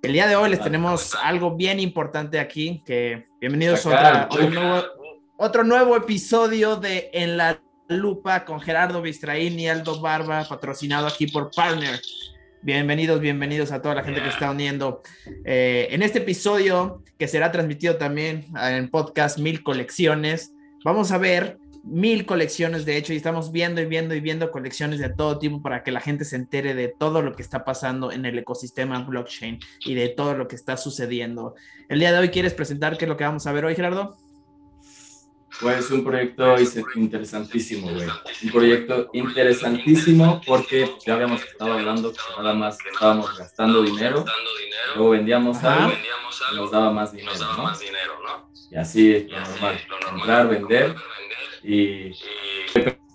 El día de hoy les tenemos algo bien importante aquí, que bienvenidos a otro, nuevo, otro nuevo episodio de En la Lupa con Gerardo Bistraín y Aldo Barba, patrocinado aquí por Partner. Bienvenidos, bienvenidos a toda la gente que está uniendo. Eh, en este episodio, que será transmitido también en podcast Mil Colecciones, vamos a ver mil colecciones, de hecho, y estamos viendo y viendo y viendo colecciones de todo tipo para que la gente se entere de todo lo que está pasando en el ecosistema blockchain y de todo lo que está sucediendo. El día de hoy, ¿quieres presentar qué es lo que vamos a ver hoy, Gerardo? Pues un proyecto interesantísimo, güey. Un proyecto interesantísimo porque ya habíamos estado hablando que nada más estábamos gastando dinero, luego vendíamos algo y nos daba más dinero, ¿no? Y así, lo normal, comprar, vender y...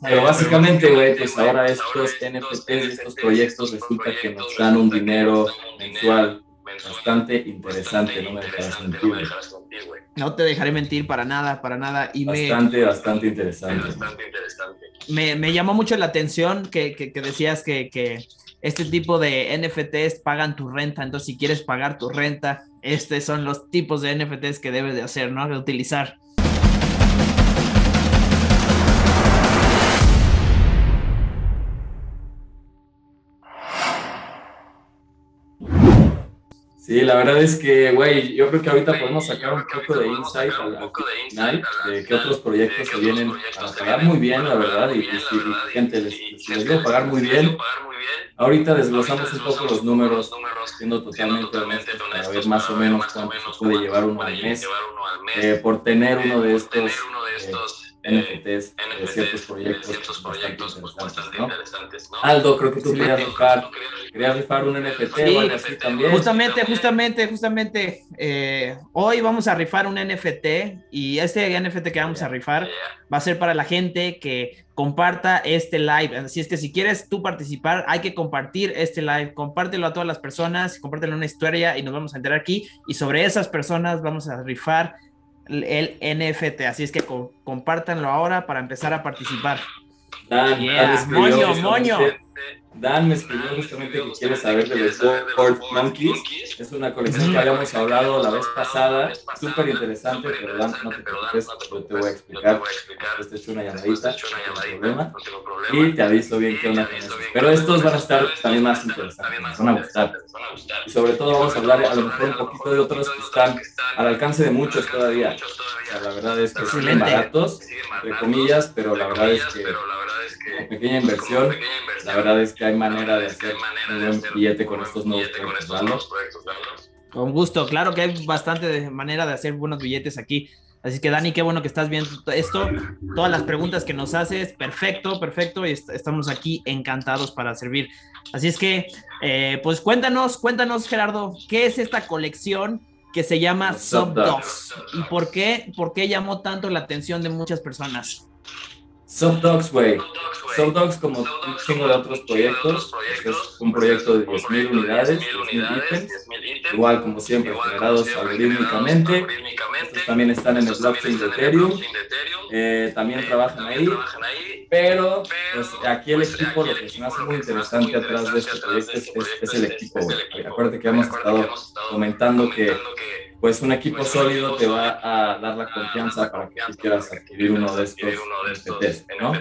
Pero básicamente, güey, pues ahora estos NFTs, estos proyectos resulta que nos dan un dinero mensual bastante interesante, no me dejarás mentir, güey. No te dejaré mentir para nada, para nada. Y bastante, me, bastante interesante. Bastante interesante. Me, me, llamó mucho la atención que, que, que decías que, que, este tipo de NFTs pagan tu renta. Entonces, si quieres pagar tu renta, estos son los tipos de NFTs que debes de hacer, ¿no? De utilizar. Sí, la verdad es que, güey, yo creo que ahorita podemos sacar un poco de insight al, final de qué otros proyectos se vienen a pagar muy bien, la verdad, y, si, gente les, les pagar muy bien. Ahorita desglosamos un poco los números, siendo totalmente honestos, para ver más o menos cuánto se puede llevar uno al mes eh, por tener uno de estos NFTs, de ciertos proyectos, ciertos proyectos bastante interesantes, ¿no? Aldo, creo que tú querías rifar, querías rifar un NFT sí, o algo así también. Justamente, justamente, justamente, eh, hoy vamos a rifar un NFT y este NFT que vamos a rifar va a ser para la gente que comparta este live. Así es que si quieres tú participar, hay que compartir este live, compártelo a todas las personas, compártelo una historia y nos vamos a enterar aquí y sobre esas personas vamos a rifar el NFT. Así es que compártanlo ahora para empezar a participar. Dan, moño, moño. Dan me escribió justamente que quiere saber de los Gold Monkeys. Es una colección que habíamos hablado la vez pasada. Súper interesante, pero Dan, no te preocupes, yo te voy a explicar. Después te echo una llamadita, no tengo problema. Y te aviso bien qué onda. Pero estos van a estar también más interesantes, van a gustar. Y sobre todo vamos a hablar a lo mejor un poquito de otros que están al alcance de muchos todavía. O sea, la verdad es que siguen baratos, entre comillas, pero la verdad es que con pequeña inversión, la verdad es que hay manera de hacer un buen billete con estos nuevos proyectos, Con gusto, claro que hay bastante manera de hacer buenos billetes aquí. Así que Dani, qué bueno que estás viendo esto. Todas las preguntas que nos haces, perfecto, perfecto. Y estamos aquí encantados para servir. Así es que, eh, pues cuéntanos, cuéntanos, Gerardo, ¿qué es esta colección que se llama Subdogs? ¿Y por qué, por qué llamó tanto la atención de muchas personas? Subdogs, güey. Subdogs, como un chingo de otros proyectos, es un proyecto de 10.000 unidades, 10.000 ítems, igual como siempre, generados algorítmicamente. Estos también están en el blockchain de Ethereum, eh, también trabajan ahí, pero pues aquí el equipo, lo que se me hace muy interesante atrás de este proyecto es, el equipo, güey. Acuérdate que hemos estado comentando que pues un equipo sólido te va a dar la confianza para que tú quieras adquirir uno de estos NFTs, ¿no?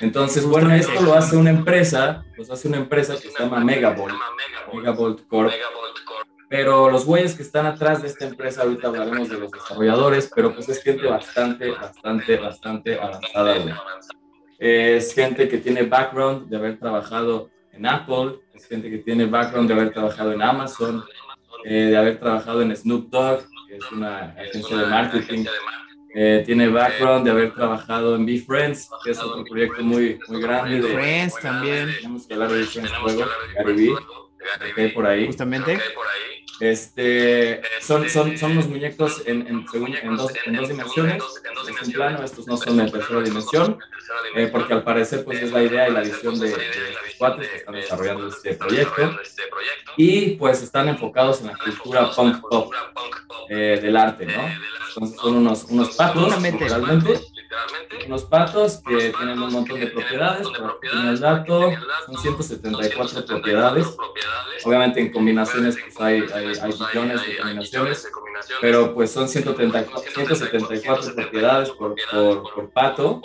Entonces, bueno, esto lo hace una empresa, lo hace una empresa que se llama Megavolt, Megavolt Corp. Pero los güeyes que están atrás de esta empresa, ahorita hablaremos de los desarrolladores, pero pues es gente bastante, bastante, bastante avanzada, güey. Es gente que tiene background de haber trabajado en Apple, es gente que tiene background de haber trabajado en Amazon, eh, de haber trabajado en Snoop Dogg, que es una agencia de marketing. Eh, tiene background de haber trabajado en Be Friends, que es otro proyecto muy, muy grande. Be Friends también. Tenemos que hablar de Be Friends luego, Gary por ahí. Justamente. Este, son, son, son los muñecos en, en, en, dos, en dos dimensiones. Es un plano, estos no son en tercera dimensión, eh, porque al parecer pues, es la idea y la visión de, de los cuates que están desarrollando este proyecto. Y pues están enfocados en la cultura punk pop eh, del arte, ¿no? Entonces son unos, unos patos, realmente, Unos patos que tienen un montón de propiedades, para el dato, son 174 propiedades. Obviamente en combinaciones pues hay, hay, hay billones de combinaciones, pero pues son 134, 174 propiedades por, por, por pato,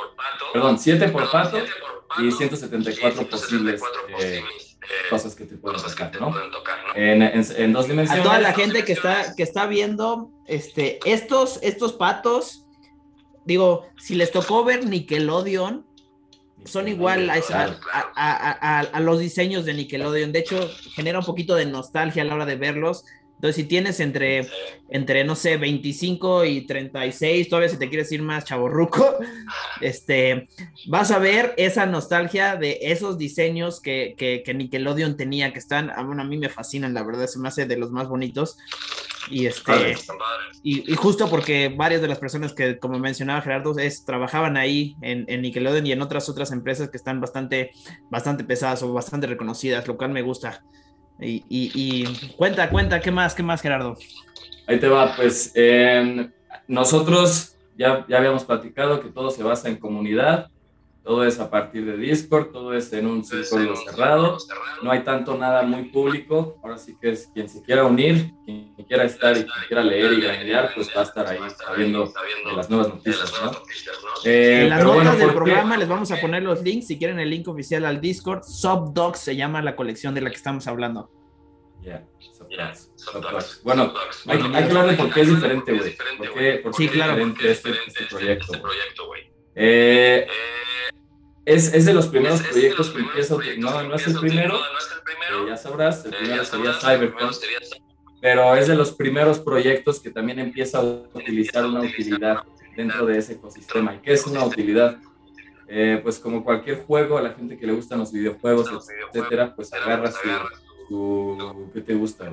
perdón, 7 por pato y 174 posibles eh, cosas que te pueden tocar, ¿no? En, en, dos dimensiones. A toda la gente que está, que está viendo este, estos, estos patos, digo, si les tocó ver Nickelodeon, son igual a, a, a, los diseños de Nickelodeon. De hecho, genera un poquito de nostalgia a la hora de verlos. Entonces, si tienes entre, entre, no sé, 25 y 36, todavía si te quieres ir más chaborruco, este, vas a ver esa nostalgia de esos diseños que, que, Nickelodeon tenía, que están, ah, bueno, a mí me fascinan, la verdad, se me hace de los más bonitos. Y este, y, justo porque varias de las personas que, como mencionaba Gerardo, es, trabajaban ahí en, en, Nickelodeon y en otras otras empresas que están bastante, bastante pesadas o bastante reconocidas, lo cual me gusta. Y, cuenta, cuenta, ¿qué más, qué más, Gerardo? Ahí te va, pues nosotros ya, ya habíamos platicado que todo se basa en comunidad, todo es a partir de Discord, todo es en un círculo cerrado, no hay tanto nada muy público, ahora sí que es quien se quiera unir, quien quiera estar y quien quiera leer y ganar, pues va a estar ahí sabiendo las nuevas noticias, ¿no? Eh, en las notas del programa les vamos a poner los links, si quieren el link oficial al Discord, Subdogs se llama la colección de la que estamos hablando. Ya, yeah, Bueno, hay, que hablar de por qué es diferente, güey. ¿Por qué, por sí, claro. es diferente este, este, proyecto? güey. Eh, es, es, de los primeros proyectos que empieza, no, no es el primero, ya sabrás, el primero sería Cyberpunk, pero es de los primeros proyectos que también empieza a utilizar una utilidad dentro de ese ecosistema. ¿Y qué es una utilidad? Eh, pues como cualquier juego, a la gente que le gustan los videojuegos, etcétera, pues agarra su, ¿qué te gusta?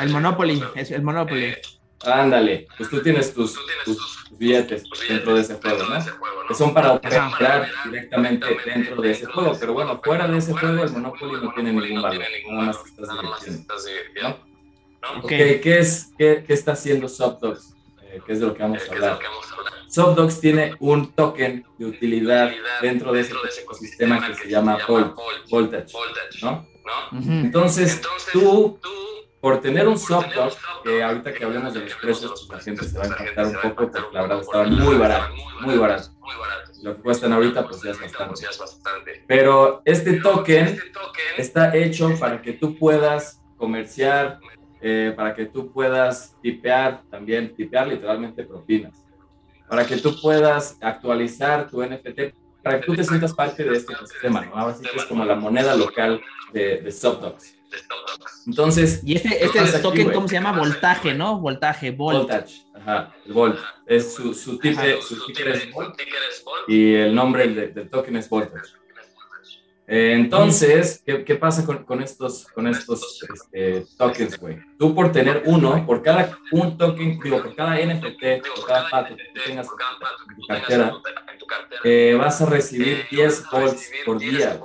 el Monopoly, es el Monopoly. Ándale, pues tú tienes tus, tus, billetes dentro de ese juego, ¿no? Que son para operar directamente dentro de ese juego, pero bueno, fuera de ese juego el Monopoly no tiene ningún valor, nada más estás divirtiendo, ¿no? Okay. ¿Qué, es, qué, qué está haciendo Softdogs? Eh, ¿Qué es de lo que vamos a hablar? Softdogs tiene un token de utilidad dentro de ese ecosistema que se llama Voltage, ¿no? Entonces, tú por tener un software, que ahorita que hablemos de los precios, pues la gente se va a encantar un poco porque la verdad estaban muy baratos, muy baratos. Lo que cuestan ahorita, pues ya es bastante. Pero este token está hecho para que tú puedas comerciar, eh, para que tú puedas tipear, también tipear literalmente propinas, para que tú puedas actualizar tu NFT, para que tú te sientas parte de este ecosistema, ¿no? Así que es como la moneda local de, de. Entonces. Y este, este token, ¿cómo se llama? Voltaje, ¿no? Voltaje, Voltage. Ajá, el Volt. Es su, su, su ticker es Volt. Y el nombre del, token es Voltage. Eh, entonces, ¿qué, ¿qué, pasa con, con estos, con estos este, tokens, güey? Tú por tener uno, por cada un token, digo, por cada NFT, por cada pato que tengas en tu cartera, eh, vas a recibir 10 volts por día,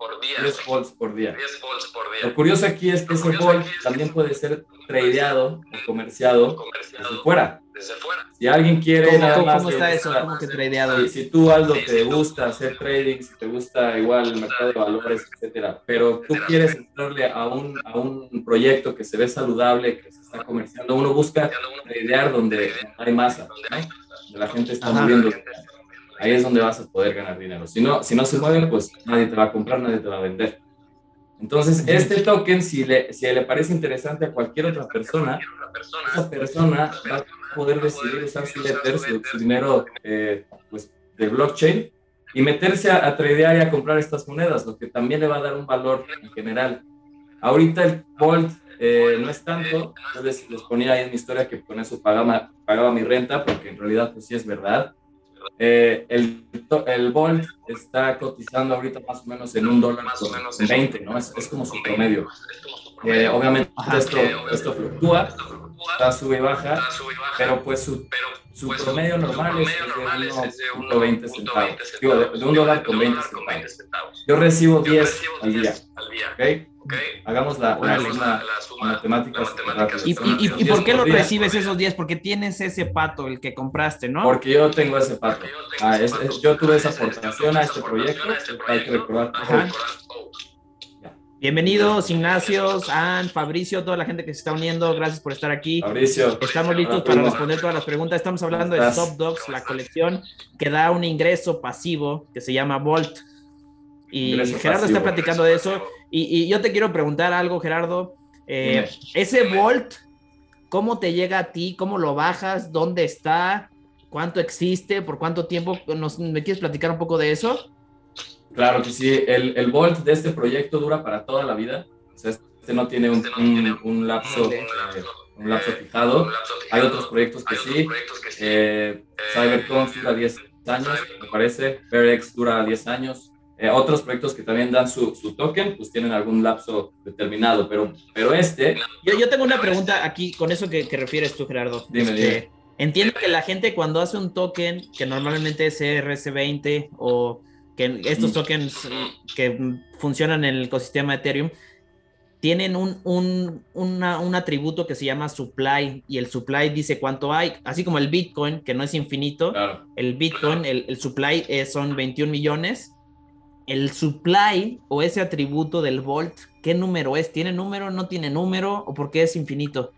por día. 10 volts por día. 10 volts por día. Lo curioso aquí es que ese volt también puede ser tradeado o comerciado, desde fuera. Desde fuera. Si alguien quiere ¿Cómo, nada más ¿cómo está eso? ¿Cómo que tradeado? Si, si tú, Aldo, te gusta hacer trading, si te gusta igual el mercado de valores, etcétera, pero tú quieres entrarle a un, a un proyecto que se ve saludable, que se está comerciando, uno busca tradear donde hay masa, ¿no? donde la gente está moviendo ahí es donde vas a poder ganar dinero. Si no, si no se mueven, pues nadie te va a comprar, nadie te va a vender. Entonces, este token, si le, si le parece interesante a cualquier otra persona, esa persona va a poder decidir usar su Ether, su, dinero eh, pues, de blockchain, y meterse a, tradear y a comprar estas monedas, lo que también le va a dar un valor en general. Ahorita el Volt eh, no es tanto, entonces les ponía ahí en mi historia que con eso pagaba, pagaba mi renta, porque en realidad pues sí es verdad. Eh, el, el Volt está cotizando ahorita más o menos en un dólar más o menos en 20, ¿no? Es, es como su promedio. Eh, obviamente esto, esto fluctúa, está sube y baja, pero pues su, su promedio normal es de 1.20 centavos. Digo, de, un dólar con 20 centavos. Yo recibo 10 al día, ¿ok? Hagamos la, la, matemática. ¿Y, y, por qué lo recibes esos días? Porque tienes ese pato, el que compraste, ¿no? Porque yo tengo ese pato. Ah, yo tuve esa aportación a este proyecto. Hay que recordar. Bienvenidos, Ignacio, San, Fabricio, toda la gente que se está uniendo, gracias por estar aquí. Fabricio. Estamos listos para responder todas las preguntas. Estamos hablando de Top Dogs, la colección que da un ingreso pasivo que se llama Volt. Y Gerardo está platicando de eso. Y, yo te quiero preguntar algo, Gerardo. Eh, ese Volt, ¿cómo te llega a ti? ¿Cómo lo bajas? ¿Dónde está? ¿Cuánto existe? ¿Por cuánto tiempo? ¿Me quieres platicar un poco de eso? Claro que sí, el, el Volt de este proyecto dura para toda la vida. O sea, este no tiene un, un, lapso, eh, un lapso fijado. Hay otros proyectos que sí. Eh, Cyberpunk dura 10 años, me parece. Perex dura 10 años. Eh, otros proyectos que también dan su, su, token, pues tienen algún lapso determinado, pero, pero este... Yo, yo tengo una pregunta aquí con eso que, que refieres tú, Gerardo. Dime, este, dime. Entiendo que la gente cuando hace un token, que normalmente es ERC20 o que estos tokens que funcionan en el ecosistema Ethereum tienen un, un, un, atributo que se llama supply y el supply dice cuánto hay, así como el Bitcoin, que no es infinito, el Bitcoin, el, el supply son 21 millones, el supply o ese atributo del Volt, ¿qué número es? ¿Tiene número? ¿No tiene número? ¿O por qué es infinito?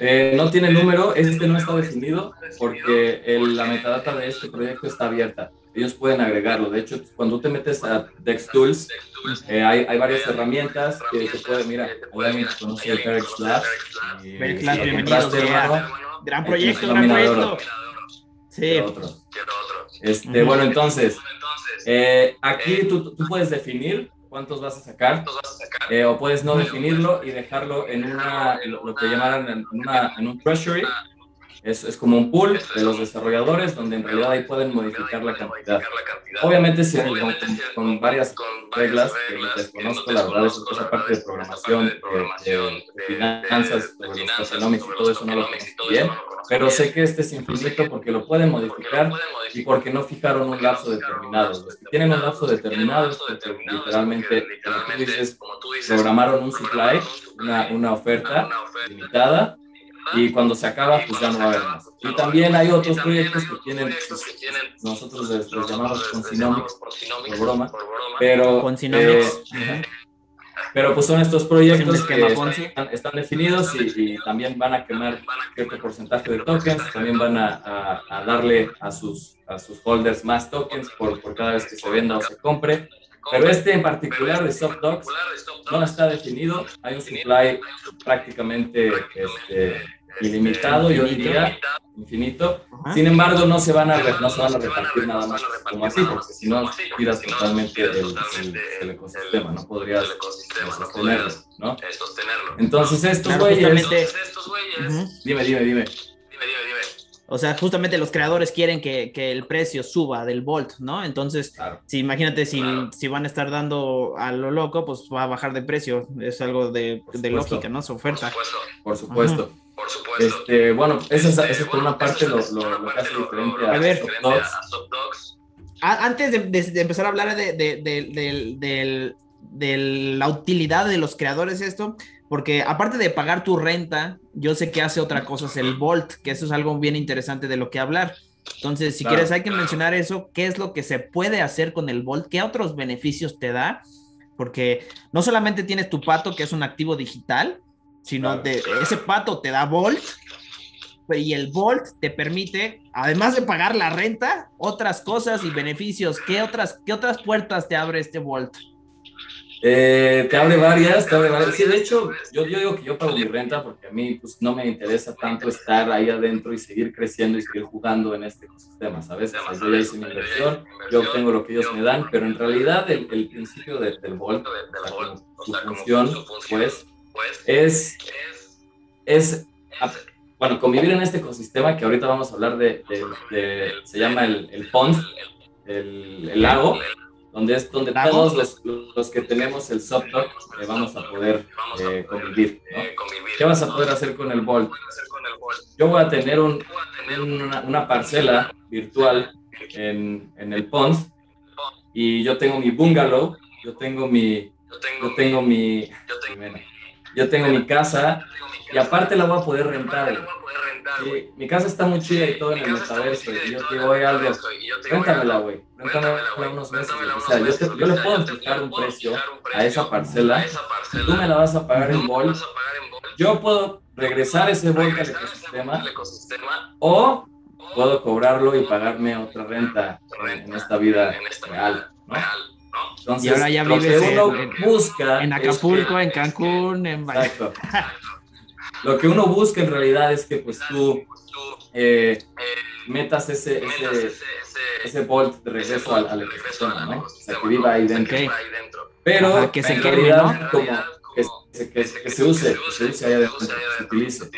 Eh, no tiene número, este no está definido porque la metadata de este proyecto está abierta ellos pueden agregarlo. De hecho, cuando te metes a DexTools, eh, hay, hay, varias herramientas que te pueden, mira, obviamente conocí el Perex Labs. Perex Labs, bienvenido. Gran proyecto, gran proyecto. Sí. Otro. Este, Bueno, entonces, eh, aquí tú, tú, puedes definir cuántos vas a sacar, eh, o puedes no definirlo y dejarlo en una, lo que llamaran en, una, en un treasury, es, es, como un pool de los desarrolladores donde en realidad ahí pueden modificar la cantidad. Obviamente, si con, con, varias reglas que desconozco, la verdad, es esa parte de programación, de, finanzas, de los económicos y todo eso no lo conozco bien, pero sé que este es infinito porque lo pueden modificar y porque no fijaron un lapso determinado. Los que tienen un lapso determinado es literalmente, como tú dices, programaron un supply, una, una oferta limitada y cuando se acaba, pues ya no va a haber más. Y también hay otros proyectos que tienen, nosotros les, llamamos Consinomics, por broma, pero, eh, pero pues son estos proyectos que están, definidos y, también van a quemar cierto porcentaje de tokens, también van a, a, darle a sus, a sus holders más tokens por, por cada vez que se venda o se compre. Pero este en particular de SoftDocs no está definido. Hay un supply prácticamente este, ilimitado, yo diría, infinito. Sin embargo, no se van a, no se van a repartir nada más como así, porque si no, tiras totalmente el, ecosistema, no podrías sostenerlo, ¿no? Entonces, estos güeyes... Dime, dime, dime. O sea, justamente los creadores quieren que, que, el precio suba del Volt, ¿no? Entonces, si imagínate si, si, van a estar dando a lo loco, pues va a bajar de precio. Es algo de, de lógica, ¿no? Su oferta. Por supuesto. Por supuesto. Este, bueno, esa es, por una parte lo, lo, que hace diferente a, a ver, Antes de, de, empezar a hablar de, de, de la utilidad de los creadores, esto, porque aparte de pagar tu renta, yo sé que hace otra cosa, es el Volt, que eso es algo bien interesante de lo que hablar. Entonces, si quieres, hay que mencionar eso, qué es lo que se puede hacer con el Volt, qué otros beneficios te da, porque no solamente tienes tu pato, que es un activo digital, sino de, ese pato te da Volt y el Volt te permite, además de pagar la renta, otras cosas y beneficios. ¿Qué otras, qué otras puertas te abre este Volt? Eh, te abre varias, te abre varias. Sí, de hecho, yo, yo, digo que yo pago mi renta porque a mí pues, no me interesa tanto estar ahí adentro y seguir creciendo y seguir jugando en este ecosistema, ¿sabes? O sea, yo ya hice mi inversión, yo obtengo lo que ellos me dan, pero en realidad el, el principio del Volt, su función, pues, es, es, bueno, convivir en este ecosistema que ahorita vamos a hablar de, se llama el, el pond, el, lago, donde es donde todos los, los, que tenemos el subdoc eh, vamos a poder eh, convivir. ¿no? ¿Qué vas a poder hacer con el Bolt? Yo voy a tener un, una, una, parcela virtual en, en el pond y yo tengo mi bungalow, yo tengo mi, yo tengo mi, yo tengo mi casa y aparte la voy a poder rentar. Mi casa está muy chida y todo en el metaverso. Y yo te oye, algo, réntamela, güey. Réntamela unos meses. O sea, yo, te, yo le puedo fijar un precio a esa parcela. Tú me la vas a pagar en bol. Yo puedo regresar ese bol al ecosistema. O puedo cobrarlo y pagarme otra renta en, esta vida real. ¿no? Entonces, y ahora ya vives en, busca en Acapulco, en Cancún, en Exacto. Lo que uno busca en realidad es que pues tú eh, metas ese, ese, ese bolt de regreso al, al ecosistema, ¿no? O sea, que viva ahí dentro. Pero que se en realidad, como que, que, que, se use, que se use ahí adentro, que se utilice.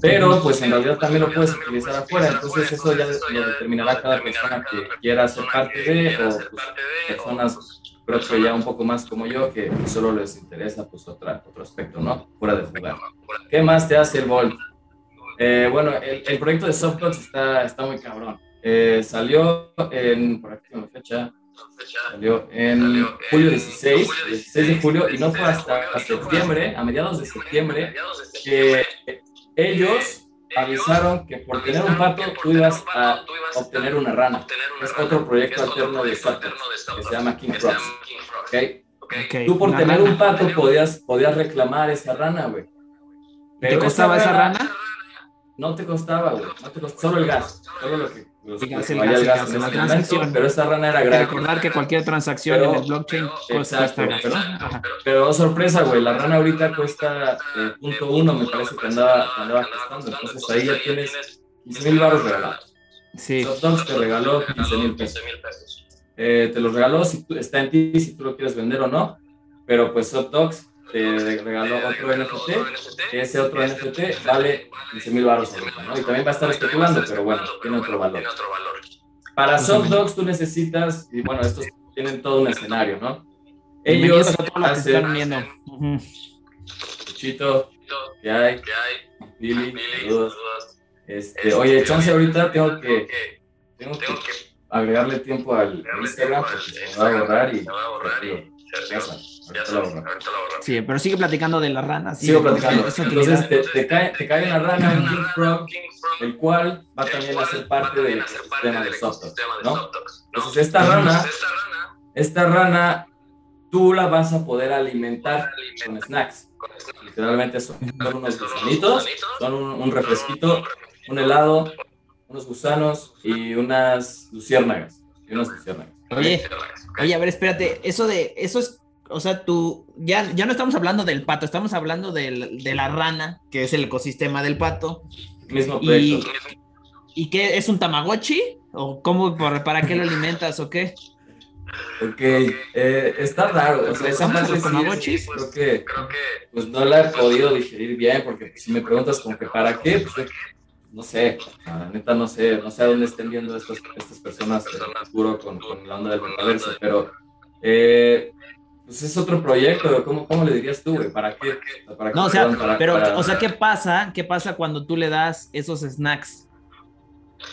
Pero pues en realidad también lo puedes utilizar afuera, entonces eso ya lo determinará cada persona que quiera ser parte de o pues, personas creo que ya un poco más como yo, que solo les interesa pues otra, otro aspecto, ¿no? Fuera de jugar. ¿Qué más te hace el Volt? Eh, bueno, el, el, proyecto de Softbox está, está muy cabrón. Eh, salió en, por aquí tengo fecha, salió en julio 16, 16 de julio, y no fue hasta septiembre, a mediados de septiembre, que ellos avisaron que por tener un pato tú ibas a obtener una rana. Es otro proyecto alterno de Saturn que se llama King Cross. ¿Okay? Okay. Tú por tener un pato podías, podías reclamar esa rana, güey. ¿Te costaba esa rana? No te costaba, güey. No te costaba, solo el gas. Solo lo que los, el gas, gas, la transacción. pero esa rana era gratis. Recordar que cualquier transacción en el blockchain cuesta esta pero, pero, sorpresa, güey, la rana ahorita cuesta eh, punto uno, me parece que andaba, andaba costando. Entonces ahí ya tienes 15 mil baros regalados. Sí. Softdogs te regaló 15 mil pesos. Eh, te los regaló, si tú, está en ti si tú lo quieres vender o no, pero pues Softdogs te regaló otro NFT, ese otro NFT vale 15 mil baros ¿no? Y también va a estar especulando, pero bueno, tiene otro valor. Para Softdogs tú necesitas, y bueno, estos tienen todo un escenario, ¿no? Ellos hacen... viendo. Chito, ¿qué hay? Billy, saludos. Este, oye, chance ahorita tengo que, tengo que agregarle tiempo al Instagram porque se me va a borrar y... Sí, pero sigue platicando de las ranas. Sigo platicando. Entonces te, te, cae, te cae una rana, un King Frog, el cual va también a ser parte del sistema de software, ¿no? Entonces esta rana, esta rana, tú la vas a poder alimentar con snacks. Literalmente son, unos gusanitos, son un, refresquito, un helado, unos gusanos y unas luciérnagas. Y unas luciérnagas. Oye, oye, a ver, espérate, eso de, eso es o sea, tú, ya, ya no estamos hablando del pato, estamos hablando del, de la rana, que es el ecosistema del pato. Mismo. ¿Y, ¿y qué? ¿Es un tamagotchi? ¿O cómo, para qué lo alimentas o qué? Ok, eh, está raro. O sea, esa de tamagotchis? Creo que, creo que pues no la he podido digerir bien, porque si me preguntas como que para qué, pues no sé, la neta no sé, no sé a dónde estén viendo estas, estas personas, seguro con, con la onda del metaverso, pero eh, pues es otro proyecto, ¿cómo, cómo le dirías tú, güey? ¿Para qué? ¿Para no, o sea, pero, o sea, ¿qué pasa? ¿Qué pasa cuando tú le das esos snacks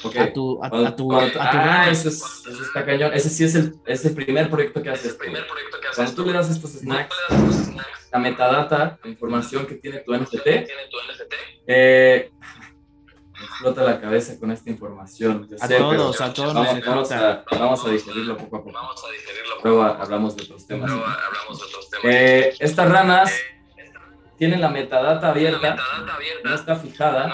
okay. a tu, a, a tu, a tu ah, ese, es, ese está cañón. Ese sí es el, es el primer proyecto que haces. Primer proyecto que haces cuando tú le das estos snacks, la metadata, la información que tiene tu NFT, eh, explota la cabeza con esta información. a todos, a todos vamos, vamos, a, vamos, a, digerirlo poco a poco. Vamos a digerirlo Luego hablamos de otros temas. Luego hablamos de otros temas. Eh, estas ranas tienen la metadata abierta, no está fijada,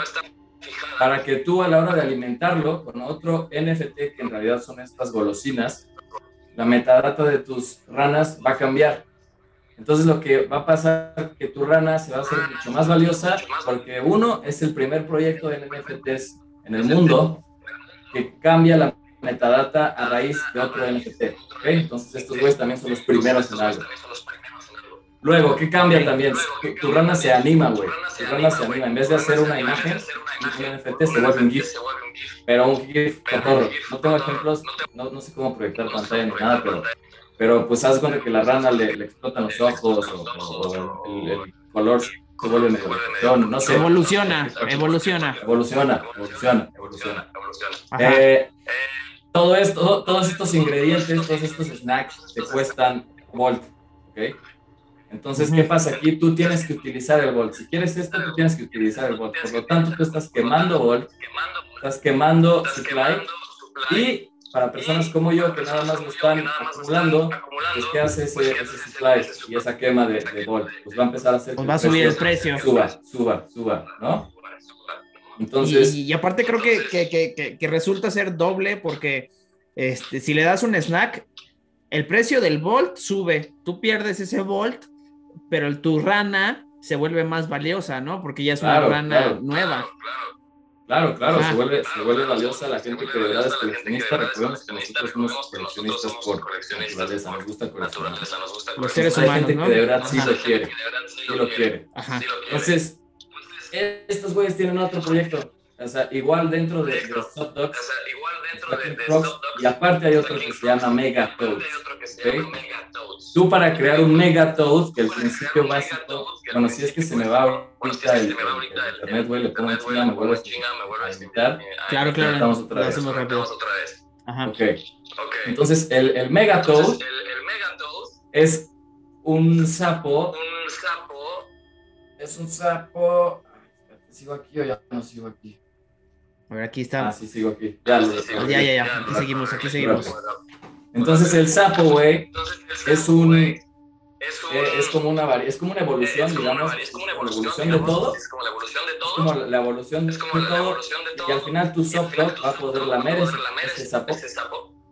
para que tú a la hora de alimentarlo con otro NFT, que en realidad son estas golosinas, la metadata de tus ranas va a cambiar. Entonces lo que va a pasar es que tu rana se va a hacer mucho más valiosa porque uno es el primer proyecto de NFTs en el mundo que cambia la metadata a raíz de otro NFT. ¿okay? Entonces estos güeyes también son los primeros en algo. Luego, ¿qué cambia también? Tu, rana se anima, güey. Tu rana se anima. En vez de hacer una imagen, un NFT se vuelve un GIF. Pero un GIF. No tengo ejemplos, no, no sé cómo proyectar pantalla ni nada, pero pero pues haz cuenta que la rana le, le explotan los ojos o, el, color se vuelve medio no sé. Evoluciona, evoluciona. Evoluciona, evoluciona, evoluciona. Eh, todo esto, todos estos ingredientes, todos estos snacks te cuestan Volt, ¿ok? Entonces, ¿qué pasa aquí? Tú tienes que utilizar el volt. Si quieres esto, tú tienes que utilizar el volt. Por lo tanto, tú estás quemando volt, estás quemando supply y para personas como yo que nada más lo están acumulando, pues ¿qué hace ese, ese supply y esa quema de, de volt? Pues va a empezar a hacer pues va a subir el precio. Suba, suba, suba, ¿no? Entonces... Y, aparte creo que, que, que, que, resulta ser doble porque este, si le das un snack, el precio del volt sube, tú pierdes ese volt, pero tu rana se vuelve más valiosa, ¿no? Porque ya es una rana nueva. Claro, claro, se, vuelve, se vuelve valiosa la gente que de verdad es coleccionista. Recordemos que nosotros somos coleccionistas por naturaleza, nos gusta coleccionar. Los seres humanos, Hay gente ¿no? que de verdad sí lo quiere, sí lo quiere. Entonces, estos güeyes tienen otro proyecto. O sea, igual dentro de, de Soft Dogs, y aparte hay otro que se llama Mega Toads. ¿okay? Tú para crear un Mega Toad, que el principio básico, bueno, si es que se me va ahorita el, internet, güey, le pongo chinga, me vuelvo a invitar. Claro, claro, Estamos otra vez. hacemos rápido. Ajá. Ok. Entonces, el, el Mega Toad es un sapo. Un sapo. Es un sapo. ¿Sigo aquí o ya no sigo aquí? A ver, aquí está. Ah, sí, sigo aquí. Ya, lo ya, ya, ya. Aquí seguimos, aquí seguimos. Entonces el sapo, güey, es un es como una es como una evolución, digamos, es como una evolución de todo. Es como la evolución de todo. Es como la evolución de todo. Y al final tu softlock va a poder lamer ese, sapo.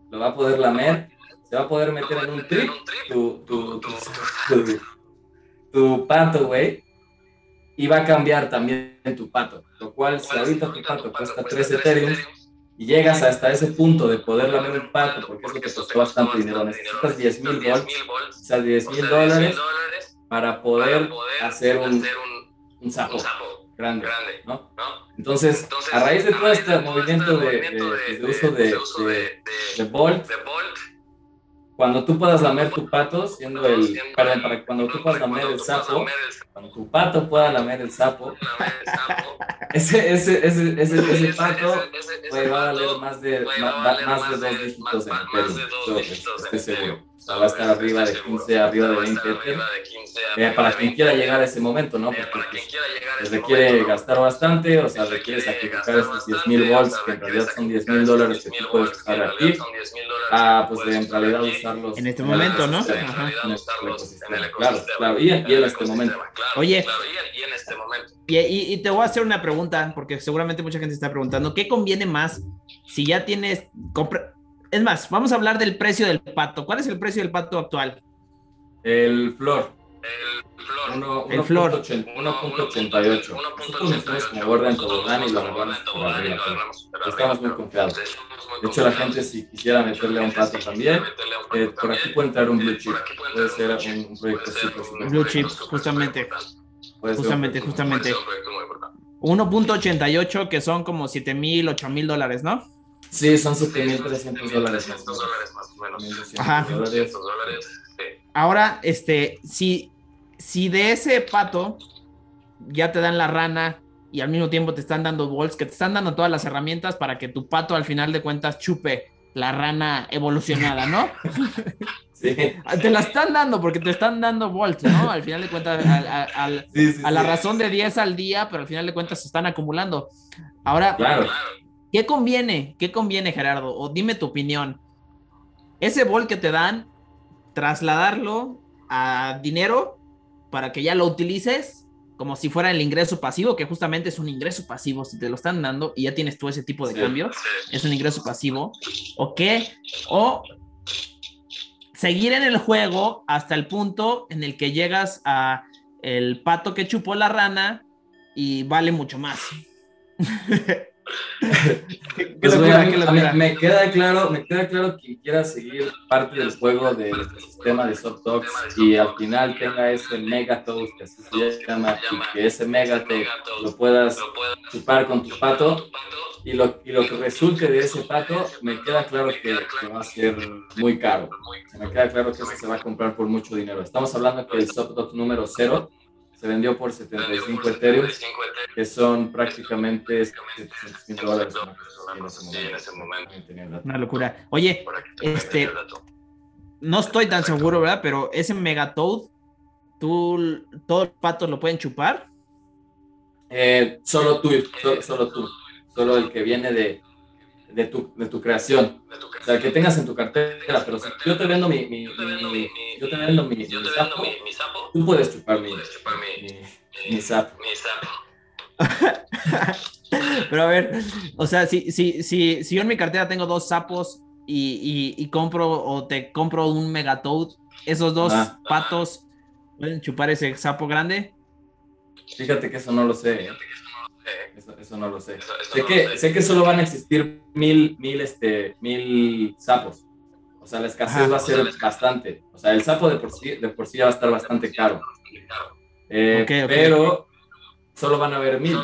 Lo va a poder lamer. Se va a poder meter en un trip tu, tu, tu, tu pato, güey. Y va a cambiar también tu pato. Lo cual, si ahorita tu pato cuesta 3 Ethereum y llegas hasta ese punto de poder lamer un pato, porque eso te costó bastante dinero, necesitas 10 mil volts, o sea, 10 mil dólares para poder hacer un, un sapo grande, ¿no? Entonces, a raíz de todo este movimiento de, de, de uso de, de, Bolt, cuando tú puedas lamer tu pato, siendo el, perdón, para cuando tú puedas lamer el sapo, cuando tu pato pueda lamer el sapo, ese, ese, ese, ese, ese pato va a valer más de, más de dos dígitos en Ethereum, estoy seguro. O sea, va a estar arriba de 15, arriba de 20 Ethereum, eh, para quien quiera llegar a ese momento, ¿no? Porque pues, requiere gastar bastante, o sea, requiere sacrificar esos 10 mil volts, que en realidad son 10 mil dólares que tú puedes usar aquí, a, pues, en realidad usarlos. En este momento, ¿no? Claro, claro, y, y en este momento. Oye, y en este momento. Y, y, y, te voy a hacer una pregunta, porque seguramente mucha gente está preguntando, ¿qué conviene más si ya tienes... Compra... Es más, vamos a hablar del precio del pato. ¿Cuál es el precio del pato actual? El flor. El flor. Uno, el flor. 1.88. Nosotros como gorda en tobogán y lo agarramos. Estamos muy confiados. De hecho, la gente si quisiera meterle a un pato también, eh, por aquí puede entrar un blue chip. Puede ser un, un proyecto súper, súper. Blue chip, justamente. Justamente, justamente. 1.88 que son como 7 mil, 8 mil dólares, ¿no? Sí, son 7.300 dólares más o menos. dólares más o menos. 1.200 Ajá. dólares. dólares. Sí. Ahora, este, si, si de ese pato ya te dan la rana y al mismo tiempo te están dando bolts, que te están dando todas las herramientas para que tu pato al final de cuentas chupe la rana evolucionada, ¿no? Sí. Te la están dando porque te están dando volts, ¿no? Al final de cuentas, al- al- al- Sí, sí, a la sí. razón de 10 al día, pero al final de cuentas se están acumulando. Ahora, Claro. ¿Qué conviene? ¿Qué conviene, Gerardo? O dime tu opinión. Ese bol que te dan, trasladarlo a dinero para que ya lo utilices como si fuera el ingreso pasivo, que justamente es un ingreso pasivo, si te lo están dando y ya tienes tú ese tipo de Sí. cambio, es un ingreso pasivo. ¿O qué? O seguir en el juego hasta el punto en el que llegas a el pato que chupó la rana y vale mucho más. ¿Qué, qué Pues, locura, qué a mí me queda claro, me queda claro que quiera seguir parte del juego del sistema de soft dogs y al final tenga ese mega toast que así se llama y que ese mega toast lo puedas chupar con tu pato y lo, y lo que resulte de ese pato me queda claro que, que va a ser muy caro. Me queda claro que eso se va a comprar por mucho dinero. Estamos hablando que el soft dog número 0 se vendió por 75 Ethereum, que son prácticamente 700 mil dólares. en ese momento. Una locura. Oye, este, no estoy tan seguro, ¿verdad? Pero ese Megatoad ¿tú, todos los patos lo pueden chupar? Eh, solo tú, solo, solo tú, solo el que viene de, de tu, de tu creación. O sea, que tengas en tu cartera, pero si yo te vendo mi, mi, mi, yo te vendo mi, mi sapo, tú puedes chupar mi, mi, mi sapo. Pero a ver, o sea, si, si, si, si yo en mi cartera tengo dos sapos y, y, y compro o te compro un megatoad, ¿esos dos Ah. patos pueden chupar ese sapo grande? Fíjate que eso no lo sé. Eso, eso no lo sé. Sé que, sé que solo van a existir mil, mil, este, mil sapos. O sea, la escasez Ajá. va a ser bastante. O sea, el sapo de por sí, de por sí ya va a estar bastante caro. Eh. Pero solo van a haber mil.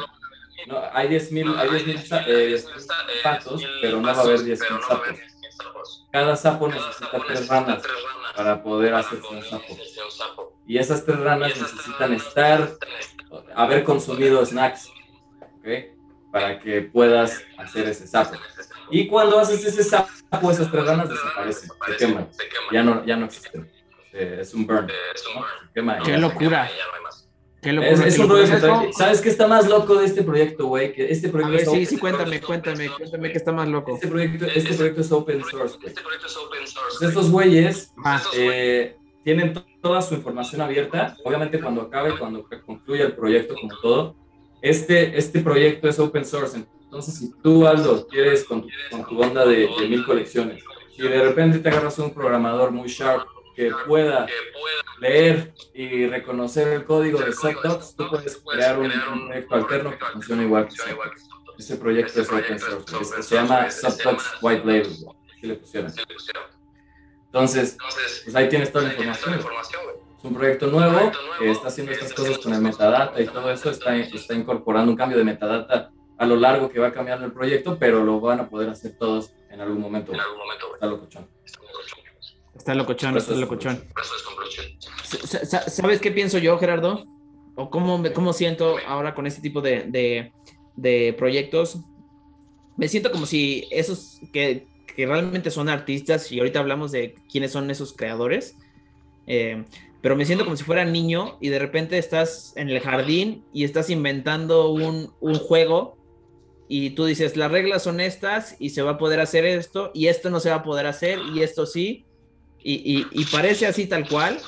No, hay diez mil, hay diez mil sa- eh, 10,000 patos, pero no va a haber diez mil sapos. Cada sapo necesita tres ranas para poder hacerse un sapo. Y esas tres ranas necesitan estar, haber consumido snacks, Para que puedas hacer ese sapo. Y cuando haces ese sapo, esas tres ranas desaparecen, se queman, ya no, ya no existen. Eh, es un burn. ¿no? Se quema Qué locura. Qué locura. Es, es qué un rollo ¿Sabes que- ¿Sabes qué está más loco de este proyecto, güey? Que este A proyecto ver, es sí, open- sí, cuéntame, cuéntame, cuéntame que está más loco. Este proyecto, este proyecto es open source, güey. Este proyecto es open source. Pues estos güeyes Ah, eh, tienen to- toda su información abierta. Obviamente cuando acabe, cuando concluya el proyecto como todo, este, este proyecto es open source. Entonces, si tú, Aldo, quieres con con tu onda de, mil colecciones, si de repente te agarras un programador muy sharp que pueda leer y reconocer el código de SubDocs, tú puedes crear un, proyecto alterno que funcione igual que. Ese proyecto es open source. güey. Se llama SubDocs White Label. Así le pusieron. Entonces, pues ahí tienes toda la información. Es un proyecto nuevo que está haciendo estas cosas con el metadata y todo eso, está, está incorporando un cambio de metadata a lo largo que va cambiando el proyecto, pero lo van a poder hacer todos en algún momento. En algún momento, güey. Está locochón. está locochón, está es locochón. ¿Sabes qué pienso yo, Gerardo? ¿O cómo, me, cómo siento ahora con este tipo de, de- de proyectos? Me siento como si esos que, que realmente son artistas, y ahorita hablamos de quiénes son esos creadores, eh, pero me siento como si fuera niño y de repente estás en el jardín y estás inventando un, un juego y tú dices, las reglas son estas y se va a poder hacer esto y esto no se va a poder hacer y esto sí. Y, y- y parece así tal cual,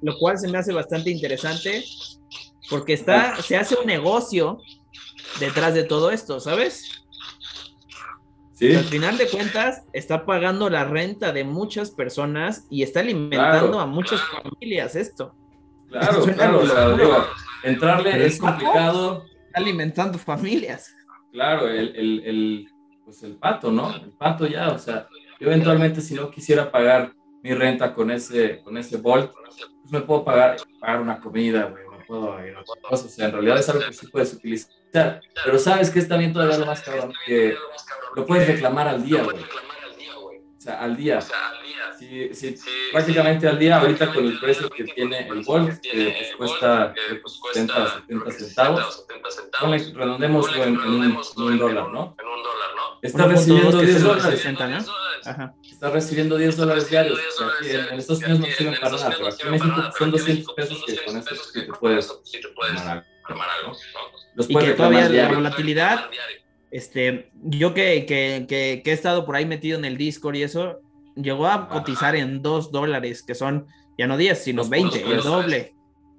lo cual se me hace bastante interesante porque está, se hace un negocio detrás de todo esto, ¿sabes? Sí, Al final de cuentas, está pagando la renta de muchas personas y está alimentando Claro. a muchas familias esto. claro, claro. o sea, locura. digo, entrarle es complicado. Está alimentando familias. Claro, el, el, el, pues el pato, ¿no? El pato ya, o sea, yo eventualmente si no quisiera pagar mi renta con ese, con ese Bolt, pues me puedo pagar, pagar una comida, güey, me puedo ir a otras cosas, o sea, en realidad es algo que sí puedes utilizar, pero sabes que es también todavía lo más cabrón, que lo puedes reclamar al día, güey, puedes reclamar al día, güey. o sea, al día, si Sí, prácticamente al día, ahorita con el precio que tiene el precio que pues cuesta Bolt, eh, pues 70 cuesta 70 60 centavos, o 70 Ponle, centavos. redondémoslo en, en un, dólar, ¿no? En un dólar, ¿no? Está 1.2 recibiendo que es 10 el dólares. 60, ¿no? 10 dólares. Ajá. Está recibiendo 10 dólares diarios. o sea, aquí en, en Estados Unidos no sirven en para nada, pero aquí en México son pero aquí en 200 México pesos que con 200 eso sí que te puedes sí puedes armar. algo. Los Y que todavía la diario. volatilidad, este, yo que, que, que, que he estado por ahí metido en el Discord y eso, llegó a cotizar en 2 dólares, que son ya no 10, sino Dos 20, puntos el doble.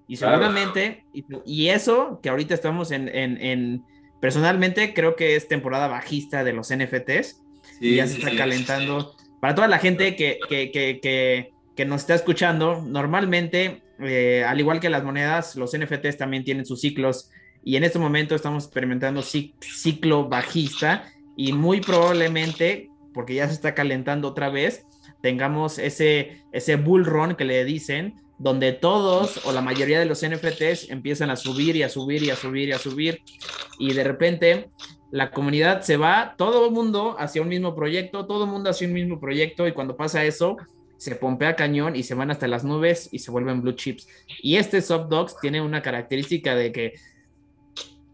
Y Claro. seguramente, y, y eso que ahorita estamos en, en, en, personalmente creo que es temporada bajista de los NFTs y Sí, ya se sí, está sí. calentando. Para toda la gente que, que, que, que, que nos está escuchando, normalmente, eh, al igual que las monedas, los NFTs también tienen sus ciclos y en este momento estamos experimentando cic- ciclo bajista y muy probablemente, porque ya se está calentando otra vez, tengamos ese, ese bull run que le dicen, donde todos o la mayoría de los NFTs empiezan a subir y a subir y a subir y a subir y de repente la comunidad se va, todo el mundo hacia un mismo proyecto, todo el mundo hacia un mismo proyecto y cuando pasa eso, se pompea cañón y se van hasta las nubes y se vuelven blue chips. Y este Subdogs tiene una característica de que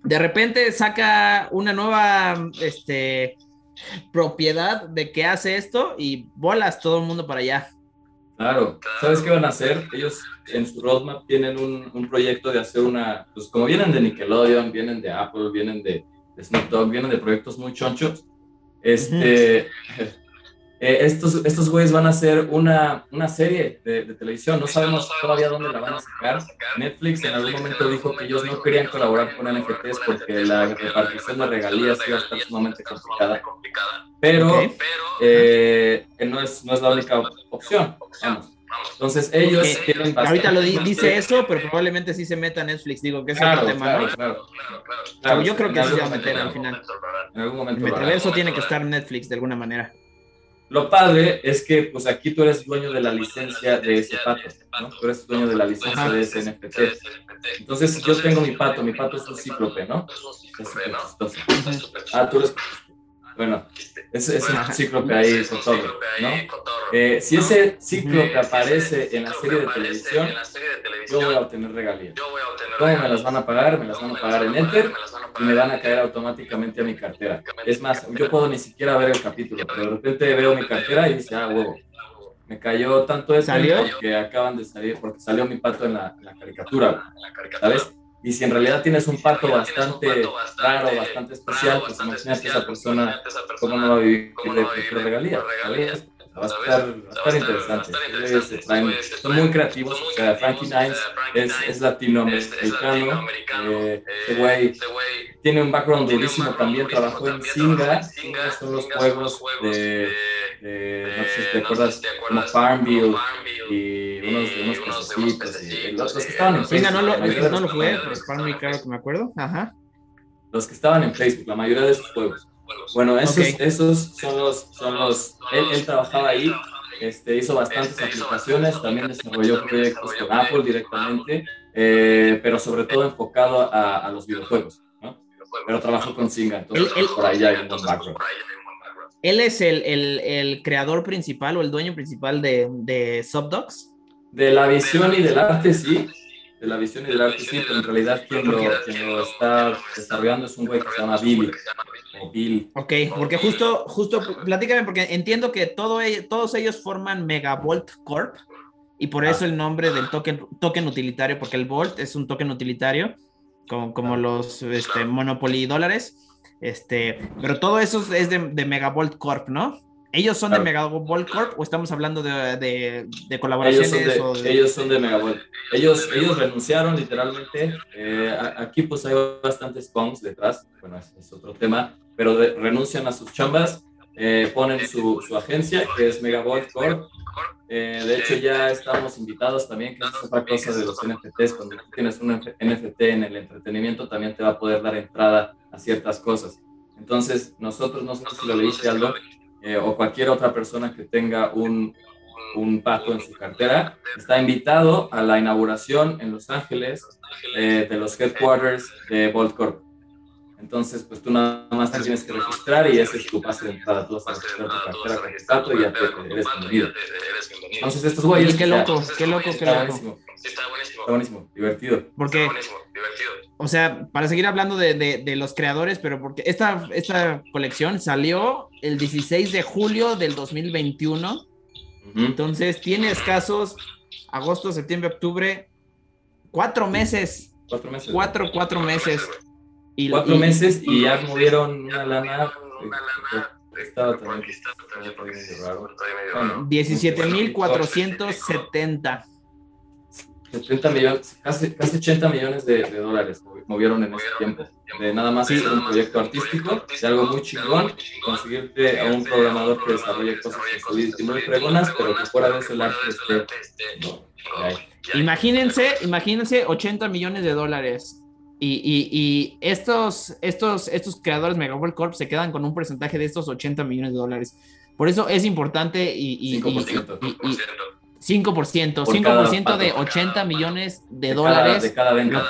de repente saca una nueva este, propiedad de que hace esto y bolas todo el mundo para allá. Claro, ¿sabes qué van a hacer? Ellos en su roadmap tienen un, un proyecto de hacer una, pues como vienen de Nickelodeon, vienen de Apple, vienen de, de Snoop Dogg, vienen de proyectos muy chonchos, este, eh, estos, estos güeyes van a hacer una, una serie de, de, televisión, no sabemos todavía dónde la van a sacar. Netflix en algún momento dijo que ellos no querían colaborar con NFTs porque la repartición de regalías iba a estar sumamente complicada. Pero eh, no, es, no es la única opción. Vamos. Entonces ellos eh, quieren Ahorita lo dice eso, pero probablemente sí se meta Netflix, digo que es claro, otro tema. Claro, claro, claro, yo creo que sí se va a meter al final. En algún momento. El metaverso tiene que estar Netflix de alguna manera. Lo padre es que pues aquí tú eres dueño de la licencia de ese pato, ¿no? Tú eres dueño de la licencia de ese NFT. Entonces yo tengo mi pato, mi pato es un cíclope, ¿no? Ah, tú eres... Bueno, es, es un cíclope ahí con todo, ¿no? Eh, si ese cíclope aparece en la serie de televisión, yo voy a obtener regalías. ¿Cómo me las van a pagar? Me las van a pagar en Enter y me van a caer automáticamente a mi cartera. Es más, yo puedo ni siquiera ver el capítulo, pero de repente veo mi cartera y dice, ah, huevo. Me cayó tanto eso porque acaban de salir, porque salió mi pato en la, en la caricatura, ¿sabes? Y si en realidad tienes un pato bastante raro, bastante especial, pues imagínate esa persona cómo no va a vivir de, de regalías. ¿sabes? Va a estar, va a estar interesante. Traen, son muy creativos. O sea, Frankie Nines es, es latinoamericano. Eh, ese güey tiene un background durísimo también. Trabajó en Singa. Singa son los juegos de, de no sé si te acuerdas, como Farmville y unos, unos cosecitos. Y los, los que estaban en Facebook. no lo, la mayoría de no lo jugué, pero Farmville claro que me acuerdo. Ajá. Los que estaban en Facebook, la mayoría de esos juegos. Bueno, esos, Ok. esos son los, son los, él, él trabajaba ahí, este, hizo bastantes aplicaciones, también desarrolló proyectos con Apple directamente, eh, pero sobre todo enfocado a, a los videojuegos, ¿no? Pero trabajó con Singa, entonces Él- él- por ahí hay un background. Él es el, el, el creador principal o el dueño principal de, de Subdocs. De la visión y del arte, sí. De la visión y del arte, sí, pero en realidad quien lo, quien lo está desarrollando es un güey que se llama Billy. Bill. Ok, porque justo, justo, platícame, porque entiendo que todo, e- todos ellos forman Megavolt Corp y por eso el nombre del token, token utilitario, porque el Volt es un token utilitario, como, como los este, Monopoly dólares, este, pero todo eso es de, de Megavolt Corp, ¿no? ¿Ellos son de Claro. Megavolt Corp o estamos hablando de, de, de Ellos colaboraciones? son o de, de- ellos son de Megavolt. Ellos, ellos renunciaron literalmente. Eh, aquí pues hay bastantes punks detrás. Bueno, es, es otro tema. Pero de- renuncian a sus chambas, eh, ponen su, su agencia, que es Megavolt Corp. Eh, de hecho, ya estamos invitados también, que es otra cosa de los NFTs. Cuando tú tienes un NFT en el entretenimiento, también te va a poder dar entrada a ciertas cosas. Entonces, nosotros, no sé si lo leíste, Aldo, eh, o cualquier otra persona que tenga un, un pato en su cartera, está invitado a la inauguración en Los Ángeles eh, de los headquarters de Bolt Corp. Entonces, pues tú nada más te tienes que registrar y ese es tu pase de entrada. Tú vas a registrar tu cartera con tu pato y ya te, eres bienvenido. Entonces, estos güeyes. qué loco, qué loco, qué Está buenísimo, está buenísimo, divertido. Porque, o sea, para seguir hablando de, de- de los creadores, pero porque esta, esta colección salió el 16 de julio del 2021, Ujú. entonces tiene escasos agosto, septiembre, octubre, cuatro meses, Cuatro meses. cuatro, cuatro meses. Y, Cuatro y- meses y ya movieron una lana. eh, Estaba también estaba también medio raro. Bueno, 17.470. 70 millones, casi, casi 80 millones de, de dólares movieron en ese tiempo. De nada más hacer un proyecto artístico, de algo muy chingón, conseguirte a un programador que desarrolle cosas Solidity muy fregonas, pero que fuera de eso el arte esté. No, ahí. Imagínense, imagínense 80 millones de dólares. Y, y- y estos, estos, estos creadores Megavolt Corp se quedan con un porcentaje de estos 80 millones de dólares. Por eso es importante y, y- y- 5%. Y- y- 5%, Por 5% cada de pato. 80 millones de De cada- dólares de cada venta.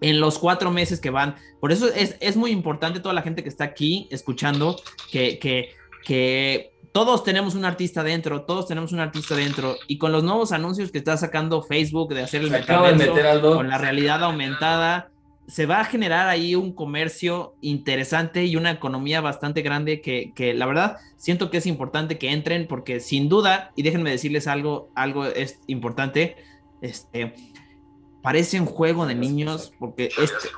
en los cuatro meses que van. Por eso es, es muy importante toda la gente que está aquí escuchando que, que, que todos tenemos un artista dentro, todos tenemos un artista dentro. Y con los nuevos anuncios que está sacando Facebook de hacer el de algo. con la realidad aumentada, se va a generar ahí un comercio interesante y una economía bastante grande que, que, la verdad siento que es importante que entren porque sin duda, y déjenme decirles algo, algo es importante, este, parece un juego de niños porque este,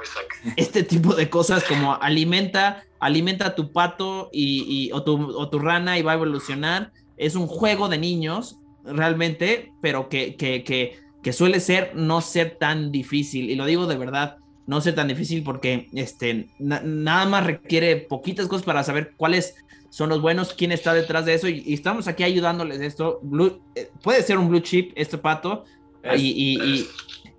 este tipo de cosas como alimenta, alimenta tu pato y, o, tu, o tu rana y va a evolucionar, es un juego de niños realmente, pero que, que, que, que suele ser no ser tan difícil, y lo digo de verdad no sea tan difícil porque este, nada más requiere poquitas cosas para saber cuáles son los buenos, quién está detrás de eso y, estamos aquí ayudándoles esto. Eh, puede ser un blue chip este pato y,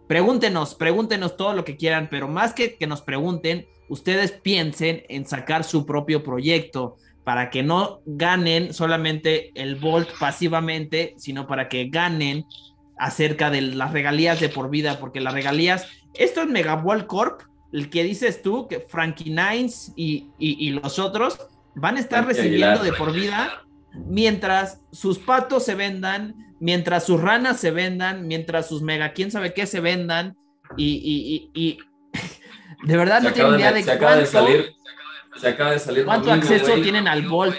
pregúntenos, pregúntenos todo lo que quieran, pero más que que nos pregunten, ustedes piensen en sacar su propio proyecto para que no ganen solamente el Volt pasivamente, sino para que ganen acerca de las regalías de por vida, porque las regalías esto es Megaball Corp, el que dices tú, que Frankie Nines y, los otros van a estar recibiendo de por vida mientras sus patos se vendan, mientras sus ranas se vendan, mientras sus mega, quién sabe qué se vendan. Y, de verdad no tienen idea de, se acaba de salir, se acaba de salir cuánto acceso tienen al Volt.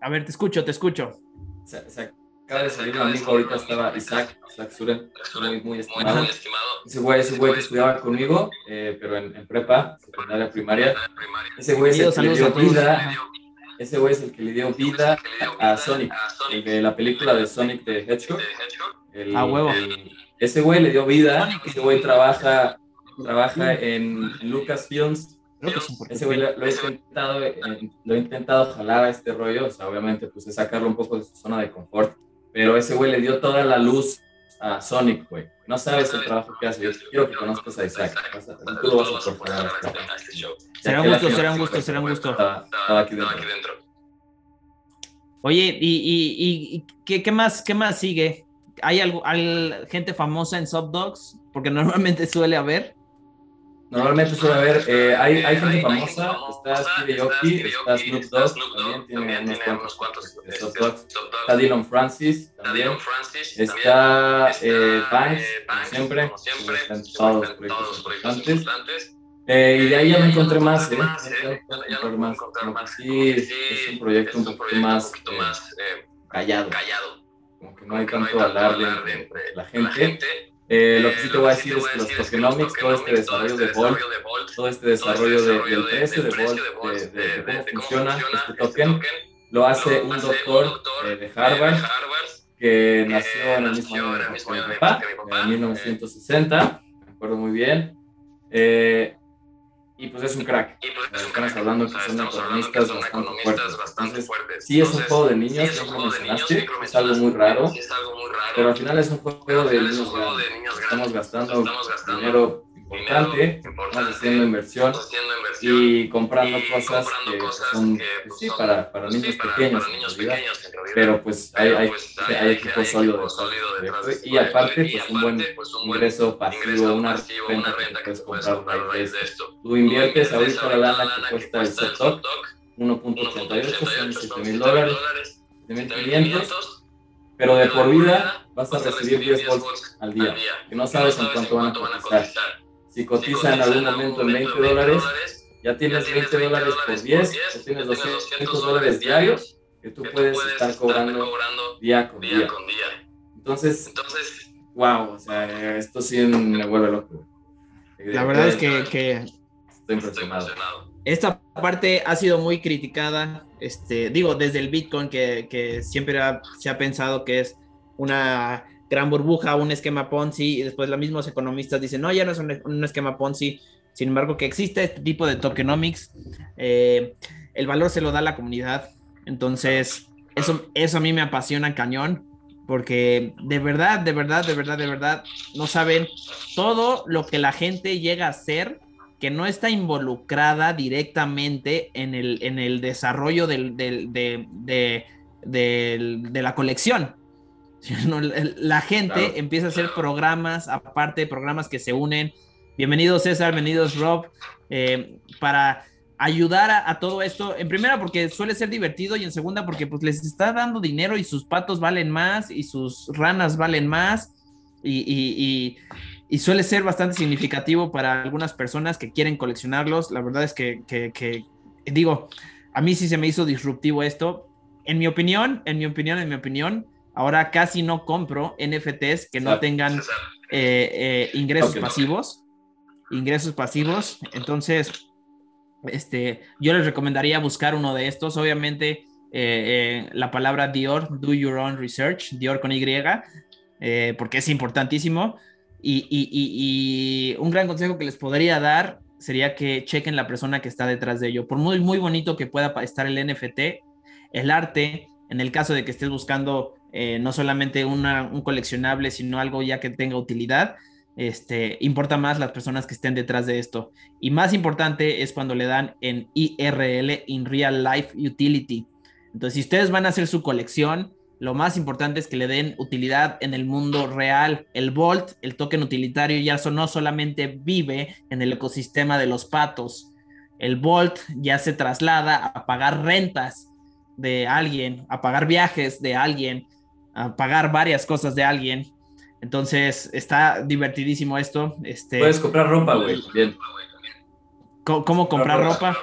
A ver, te escucho, te escucho. Acaba de salir un amigo, ahorita estaba Isaac, Isaac Suren, muy, muy estimado. Ese güey, ese güey que estudiaba conmigo, eh, pero en, prepa, secundaria, primaria. Ese güey es el que le dio vida, ese güey es el que le dio vida a Sonic, el de la película de Sonic de Hedgehog. El, a huevo. ese güey le dio vida, ese güey trabaja, trabaja en, en Lucasfilms. Ese güey lo, he intentado, eh, lo he intentado jalar a este rollo, o sea, obviamente, pues es sacarlo un poco de su zona de confort pero ese güey le dio toda la luz a Sonic, güey. No sabes el trabajo que hace. Yo quiero que conozcas a Isaac. Tú lo vas a aportar a este show. Será un gusto, será un gusto, será un gusto. Estaba aquí dentro. Oye, ¿y, y, y ¿qué, qué, más, qué más sigue? ¿Hay, algo, ¿Hay gente famosa en Subdogs? Porque normalmente suele haber. Normalmente suele haber, eh, hay, hay gente famosa, está Steve Aoki, está Snoop Dogg, también tiene unos cuantos está Dylan Francis, también, está eh, Banks, como siempre, están todos los proyectos importantes. Eh, y de ahí ya me encontré más, ¿eh? Ya encontré más. Sí, es un proyecto un poquito más callado. Como que no hay tanto alarde entre la gente. Eh, lo que sí te voy a decir es que los tokenomics, todo este desarrollo de Volt, todo este desarrollo del precio de Volt, de, cómo funciona este token, lo hace un doctor eh, de Harvard que nació en el mismo año de mi papá, en 1960, me acuerdo muy bien. Eh, y pues es un crack. Pues estamos hablando que son economistas bastante fuertes. Entonces, sí es un juego de niños, como mencionaste, es algo muy raro, pero al final es un juego de niños grandes. Estamos gastando dinero importante, estamos haciendo inversión y comprando cosas que son, pues sí, para, para niños pequeños, pero pues hay, hay, hay equipo sólido de y aparte pues un buen ingreso pasivo, una renta que puedes comprar de esto. Tú inviertes ahorita la lana que cuesta el set 1.88, son 7 mil dólares, 7.500, pero de por vida vas a recibir 10 volts al día, que no sabes en cuánto van a cotizar. Si cotiza en algún momento en 20 dólares, ya tienes 20 dólares por 10, ya tienes 200 dólares diarios que tú puedes estar cobrando día con día. Entonces, wow, o sea, esto sí me vuelve loco. La verdad es que, estoy impresionado. Esta parte ha sido muy criticada, este, digo, desde el Bitcoin, que, que siempre se ha pensado que es una gran burbuja, un esquema Ponzi, y después los mismos economistas dicen, no, ya no es un, esquema Ponzi, sin embargo, que existe este tipo de tokenomics, eh, el valor se lo da a la comunidad, entonces eso, eso a mí me apasiona cañón, porque de verdad, de verdad, de verdad, de verdad, no saben todo lo que la gente llega a hacer que no está involucrada directamente en el, en el desarrollo del, de, de la colección. La gente empieza a hacer programas, aparte programas que se unen. Bienvenidos César, bienvenidos Rob, eh, para ayudar a, todo esto. En primera porque suele ser divertido y en segunda porque pues les está dando dinero y sus patos valen más y sus ranas valen más y, y suele ser bastante significativo para algunas personas que quieren coleccionarlos. La verdad es que, que, digo, a mí sí se me hizo disruptivo esto. En mi opinión, en mi opinión, en mi opinión, ahora casi no compro NFTs que no tengan eh, eh, ingresos pasivos. Ingresos pasivos. Entonces, este, yo les recomendaría buscar uno de estos. Obviamente, eh, la palabra Dior, do your own research, Dior con Y, porque es importantísimo. Y, un gran consejo que les podría dar sería que chequen la persona que está detrás de ello. Por muy, muy bonito que pueda estar el NFT, el arte, en el caso de que estés buscando eh, no solamente un coleccionable, sino algo ya que tenga utilidad, este, importa más las personas que estén detrás de esto. Y más importante es cuando le dan en IRL, in Real Life Utility. Entonces, si ustedes van a hacer su colección, lo más importante es que le den utilidad en el mundo real. El Volt, el token utilitario, ya no solamente vive en el ecosistema de los patos. El Volt ya se traslada a pagar rentas de alguien, a pagar viajes de alguien, a pagar varias cosas de alguien. Entonces está divertidísimo esto. Este, Puedes comprar ropa, güey. Bien. ¿Cómo, comprar ropa?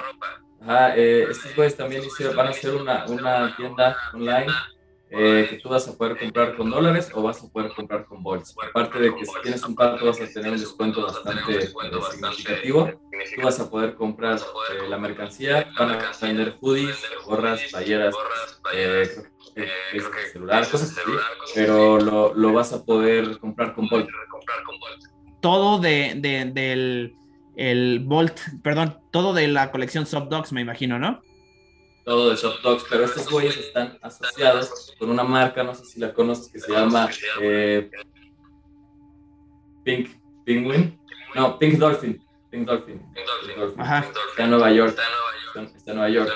Ah, eh, estos güeyes también van a hacer una, una tienda online eh, que tú vas a poder comprar con dólares o vas a poder comprar con bolsa. Aparte de que si tienes un pato vas a tener un descuento bastante eh, significativo, tú vas a poder comprar eh, la mercancía, van a vender hoodies, gorras, playeras, celular, cosas así, pero lo, lo, vas a poder comprar con bolsa. Todo de, de, del el Bolt, perdón, todo de la colección Subdogs, me imagino, ¿no? Todo de soft dogs, pero estos güeyes están asociados con una marca, no sé si la conoces, que se llama eh, Pink Penguin, no, Pink Dolphin, Pink Dolphin, está en Nueva York, está en Nueva York,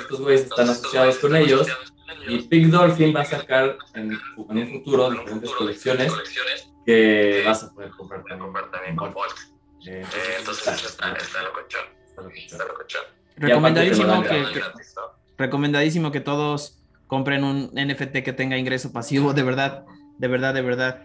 estos güeyes están asociados con ellos y Pink Dolphin va a sacar en, un futuro diferentes colecciones que vas a poder comprar también con eh, entonces está, está, lo está Recomendadísimo que, recomendadísimo que todos compren un NFT que tenga ingreso pasivo, de verdad, de verdad, de verdad.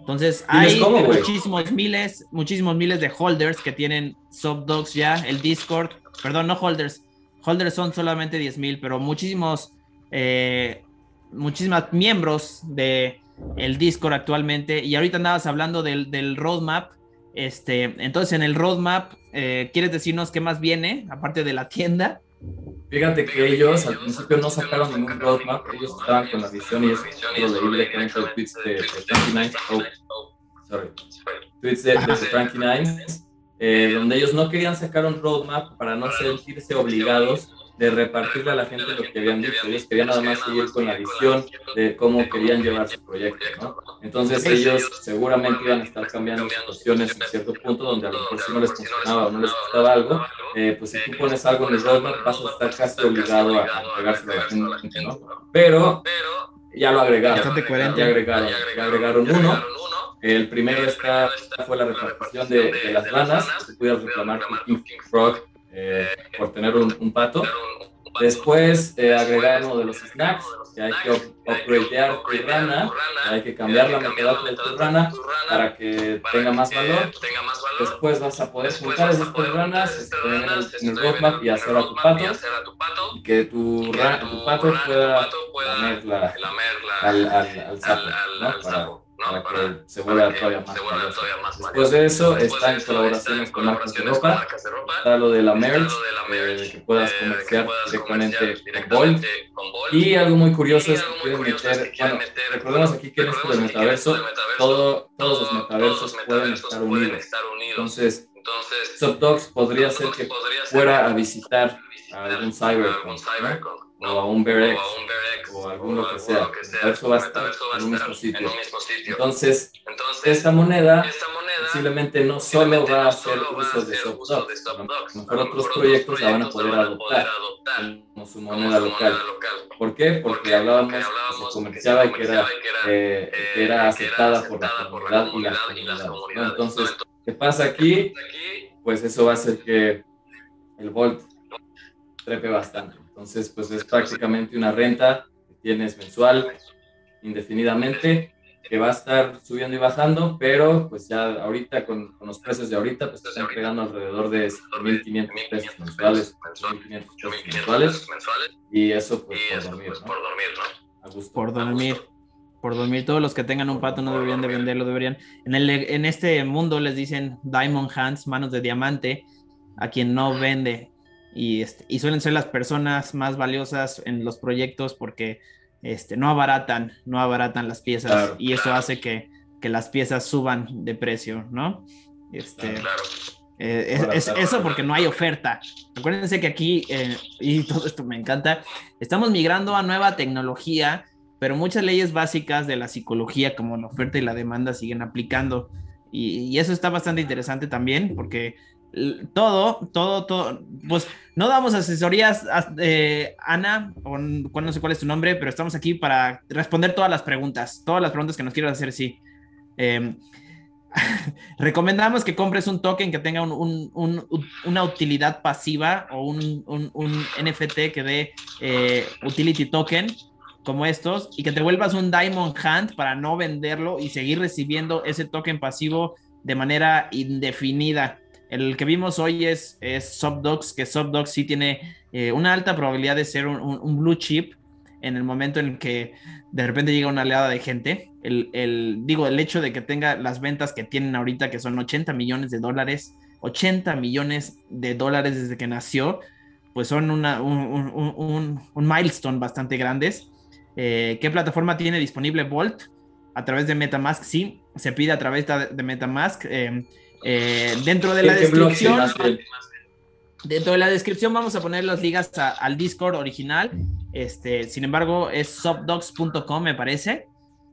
Entonces, hay muchísimos miles, muchísimos miles de holders que tienen Subdogs ya, el Discord, perdón, no holders, holders son solamente 10 mil, pero muchísimos, eh, muchísimos miembros de el Discord actualmente. Y ahorita andabas hablando del, del roadmap este, entonces, en el roadmap, eh, ¿quieres decirnos qué más viene, aparte de la tienda? Fíjate que ellos al principio no sacaron ningún roadmap, ellos estaban con la visión y eso lo leí directamente de tweets de, de 29, oh, sorry, tweets de, de eh, donde ellos no querían sacar un roadmap para no sentirse obligados de repartirle a la gente lo que habían dicho. Ellos querían nada más seguir con la visión de cómo querían llevar su proyecto, ¿no? Entonces ellos seguramente iban a estar cambiando situaciones en cierto punto donde a lo mejor si no les funcionaba o no les gustaba algo, eh, pues si tú pones algo en el roadmap vas a estar casi obligado a entregárselo a la gente, ¿no? Pero ya lo agregaron. Bastante coherente. Ya agregaron, ya agregaron uno. El primero está, fue la repartición de, de las ranas. Tú pudieras reclamar tu King Frog eh, por tener un, pato. Después eh, agregar uno de los snacks, que hay que upgradear tu rana, hay que cambiar la metadata de tu rana para que tenga más valor. Después vas a poder juntar esas tres ranas en el roadmap y hacer a tu pato, y que tu, tu pato pueda lamer la, al, al, al sapo, ¿no? Para, para que se vuelva todavía más, Después de eso, está en colaboraciones con marcas de ropa, está lo de la merch, eh, que puedas comerciar directamente con Bolt. Y algo muy curioso es que pueden meter, bueno, recordemos aquí que en esto del metaverso, todo, todos los metaversos pueden estar unidos. Entonces, Subdogs podría ser que fuera a visitar a algún cyberpunk, o a un Berex, o alguno que sea. Eso va a estar en un mismo sitio. Entonces, esta moneda posiblemente no solo va a hacer uso de lo mejor otros proyectos la van a poder adoptar como su moneda local. ¿Por qué? Porque hablábamos que se comerciaba y que era, eh, que era aceptada por la comunidad y las comunidades. Entonces, ¿qué pasa aquí? Pues eso va a hacer que el Volt trepe bastante. Entonces, pues es prácticamente una renta que tienes mensual, indefinidamente, que va a estar subiendo y bajando, pero pues ya ahorita con, con los precios de ahorita, pues están pegando alrededor de 1.500 pesos mensuales, 1.500 pesos mensuales, y eso pues por dormir, ¿no? Por dormir, ¿no? Por dormir por dormir. Todos los que tengan un pato no deberían de venderlo, deberían. En, el, en este mundo les dicen Diamond Hands, manos de diamante, a quien no vende. Y, este, y suelen ser las personas más valiosas en los proyectos porque este, no abaratan, no abaratan las piezas y eso hace que, que, las piezas suban de precio, ¿no? Este, eh, es, eso porque no hay oferta. Acuérdense que aquí, eh, y todo esto me encanta, estamos migrando a nueva tecnología pero muchas leyes básicas de la psicología como la oferta y la demanda siguen aplicando. Y, eso está bastante interesante también porque todo, todo, todo, pues no damos asesorías, eh, Ana, o no sé cuál es tu nombre, pero estamos aquí para responder todas las preguntas, todas las preguntas que nos quieras hacer, sí. Em, recomendamos que compres un token que tenga una utilidad pasiva o un, NFT que dé eh, utility token como estos y que te vuelvas un Diamond Hand para no venderlo y seguir recibiendo ese token pasivo de manera indefinida. El que vimos hoy es, es Subdogs, que Subdogs sí tiene eh, una alta probabilidad de ser un, blue chip en el momento en que de repente llega una oleada de gente. El, el, digo, el hecho de que tenga las ventas que tienen ahorita, que son 80 millones de dólares, 80 millones de dólares desde que nació, pues son una, un, un milestone bastante grandes eh, ¿Qué plataforma tiene disponible Volt? A través de Metamask, sí, se pide a través de Metamask. Eh, eh, dentro de la descripción, dentro de la descripción vamos a poner las ligas al Discord original. Este, sin embargo, es subdocs.com, me parece,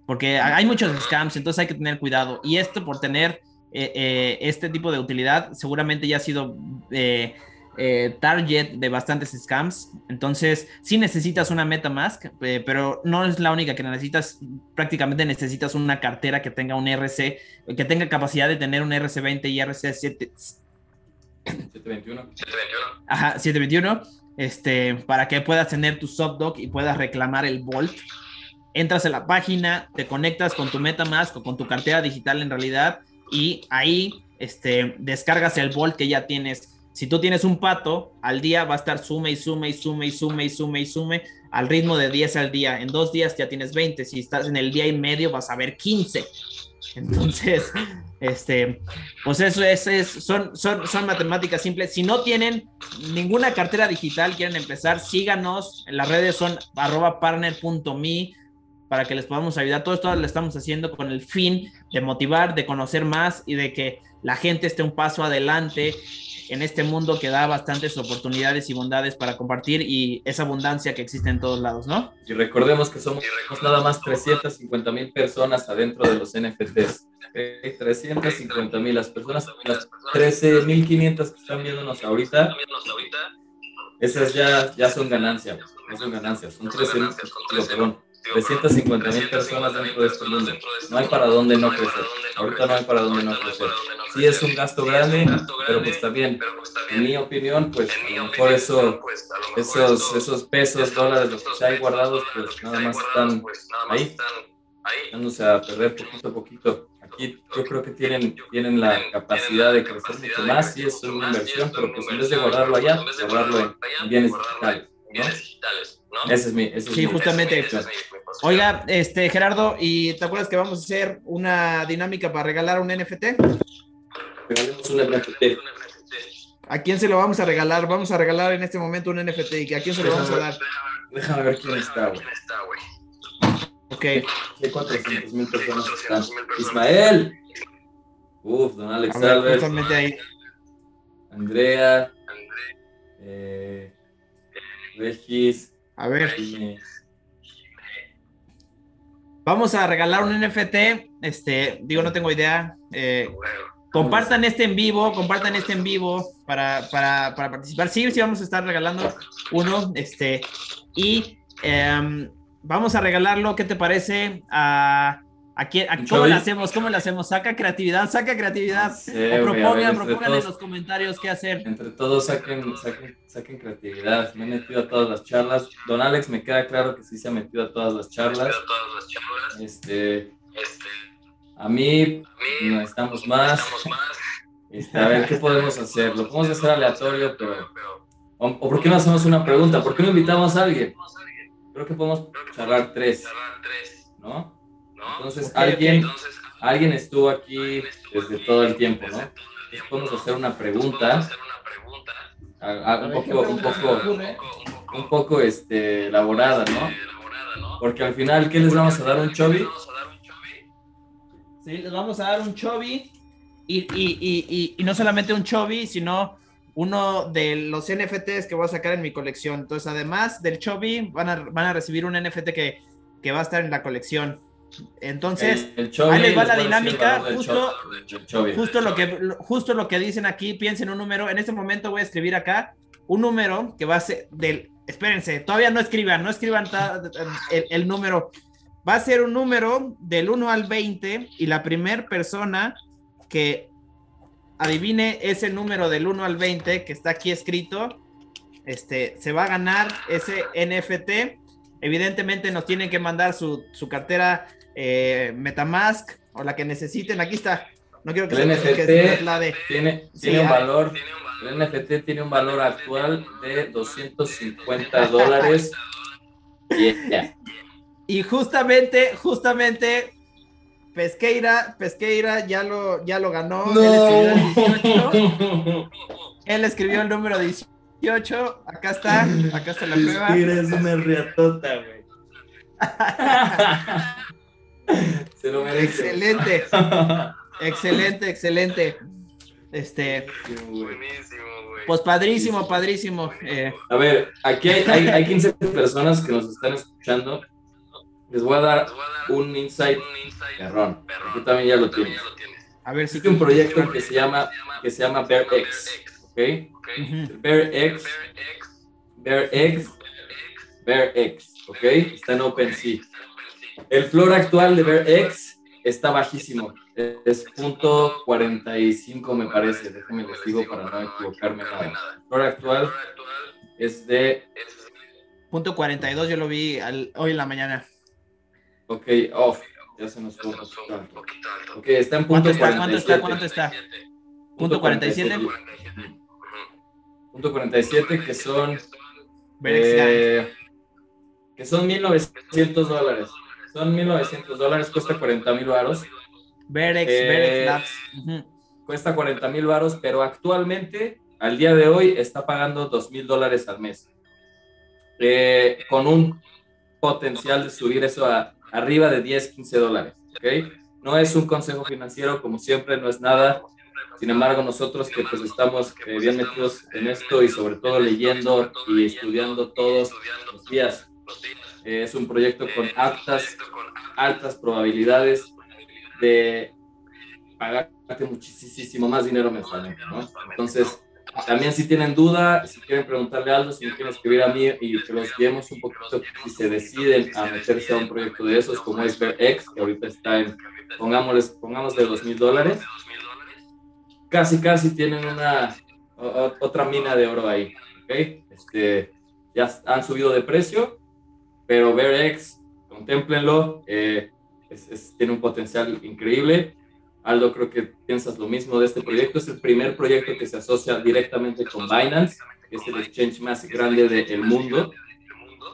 porque hay muchos scams, entonces hay que tener cuidado. Y esto por tener este tipo de utilidad, seguramente ya ha sido eh, target de bastantes scams. Entonces, si necesitas una MetaMask, eh, pero no es la única que necesitas. Prácticamente necesitas una cartera que tenga un RC, que tenga capacidad de tener un RC20 y RC7. 721. 721. Ajá, 721. Este, para que puedas tener tu subdoc y puedas reclamar el Volt. Entras a la página, te conectas con tu MetaMask o con tu cartera digital en realidad y ahí este, descargas el Volt que ya tienes si tú tienes un pato, al día va a estar sume y sume y sume y sume y sume y sume al ritmo de 10 al día. En dos días ya tienes 20. Si estás en el día y medio, vas a ver 15. Entonces, este, pues eso es, son, son, son matemáticas simples. Si no tienen ninguna cartera digital, quieren empezar, síganos. Las redes son arroba partner.me para que les podamos ayudar. Todo esto lo estamos haciendo con el fin de motivar, de conocer más y de que la gente esté un paso adelante en este mundo que da bastantes oportunidades y bondades para compartir y esa abundancia que existe en todos lados, ¿no? Y recordemos que somos nada más 350 mil personas adentro de los NFTs. 350 mil, las personas, las 13.500 que están viéndonos ahorita, esas ya, ya son ganancias, no son ganancias, son 13 perdón, 350 mil personas dentro de este mundo. No hay para dónde no crecer. Ahorita no hay para dónde no crecer sí es un gasto grande, pero pues también, en mi opinión, pues a lo mejor eso, esos, esos pesos, dólares, los que se hay guardados, pues nada más están ahí, dándose a perder poquito a poquito. Aquí yo creo que tienen, tienen la capacidad de crecer mucho más y es una inversión, pero pues en vez de guardarlo allá, guardarlo en bienes digitales. ¿no? Ese es mi. Ese sí, justamente. Oiga, este Gerardo, ¿y te acuerdas que vamos a hacer una dinámica para regalar un NFT? Un NFT. ¿A quién se lo vamos a regalar? Vamos a regalar en este momento un NFT. ¿Y a quién se lo vamos a dar? Déjame ver quién está, güey. Ok. ¿Qué 400 mil personas están? Ismael. Uf, don Alex Alves. ahí. Andrea. Eh, Regis. A ver. Vamos a regalar un NFT. Este, digo, no tengo idea. Eh, Compartan este en vivo, compartan este en vivo para, para, para participar. Sí, sí, vamos a estar regalando uno. Este, y em, vamos a regalarlo, ¿qué te parece? A, a, quién, ¿Cómo lo hacemos? ¿Cómo lo hacemos? Saca creatividad, saca creatividad. propongan, propongan en los comentarios qué hacer. Entre todos saquen, saquen, saquen creatividad. Me he metido a todas las charlas. Don Alex, me queda claro que sí se ha metido a todas las charlas. Este Este, a mí, no estamos más. Este, a ver, ¿qué podemos hacer? Lo podemos hacer aleatorio, pero... O, por qué no hacemos una pregunta? ¿Por qué no invitamos a alguien? Creo que podemos charlar tres, ¿no? Entonces, alguien, alguien estuvo aquí desde todo el tiempo, ¿no? Entonces, podemos hacer una pregunta. un poco, un poco, un poco este, elaborada, ¿no? Porque al final, ¿qué les vamos a dar? ¿Un chovi? Sí, les vamos a dar un chovi y, no solamente un Chobi, sino uno de los NFTs que voy a sacar en mi colección. Entonces, además del Chobi, van a, van a recibir un NFT que, que va a estar en la colección. Entonces, ahí les va la dinámica, justo, justo, lo que, justo lo que dicen aquí, piensen un número, en este momento voy a escribir acá un número que va a ser del, espérense, todavía no escriban, no escriban el, el número, va a ser un número del 1 al 20 y la primera persona que adivine ese número del 1 al 20 que está aquí escrito, este, se va a ganar ese NFT. Evidentemente nos tienen que mandar su, cartera eh, Metamask o la que necesiten. Aquí está. No quiero que el se, NFT tiene, tiene un valor. El NFT tiene un valor actual de 250 dólares. Y justamente, justamente Pesqueira, Pesqueira ya lo, ya lo ganó. Él, escribió el número 18. Acá está, acá está la prueba. Pesqueira es una riatota, güey. Se lo merece. Excelente. excelente, excelente. Este. Buenísimo, güey. Pues padrísimo, padrísimo. Eh. A ver, aquí hay, hay, hay 15 personas que nos están escuchando les voy a dar un insight, perrón. Tú también ya lo tienes. A ver, existe un proyecto que se llama que se llama BearX, ¿ok? BearX, BearX, BearX, ¿ok? Está en OpenSea. El floor actual de BearX está bajísimo. Es punto 45 me parece. Déjenme les digo para no equivocarme nada. El floor actual es de... Punto 42 yo lo vi hoy en la mañana. Ok, off. Ya se nos fue un poquito alto. Ok, está en punto ¿Cuánto está? ¿Cuánto está? ¿Cuánto está? ¿Punto 47? Punto 47, que son... Eh, que son 1900 dólares. Son 1900 dólares, cuesta 40 mil varos. Verex, eh, Labs. Cuesta 40 mil varos, pero actualmente, al día de hoy, está pagando 2 mil dólares al mes. Eh, con un potencial de subir eso a arriba de 10, 15 dólares. ¿ok? No es un consejo financiero, como siempre, no es nada. Sin embargo, nosotros que pues estamos eh, bien metidos en esto y sobre todo leyendo y estudiando todos los días, eh, es un proyecto con altas, altas probabilidades de pagarte muchísimo más dinero mensualmente, ¿no? Entonces, también si tienen duda, si quieren preguntarle algo, si me quieren escribir a mí y que los guiemos un poquito si se deciden a meterse a un proyecto de esos como es VerX, que ahorita está en, pongámosles, pongamos de dos mil dólares, casi casi tienen una otra mina de oro ahí, ¿ok? Este, ya han subido de precio, pero VerX, contémplenlo, eh, tiene un potencial increíble Aldo, creo que piensas lo mismo de este proyecto. Es el primer proyecto que se asocia directamente con Binance, que es el exchange más grande del mundo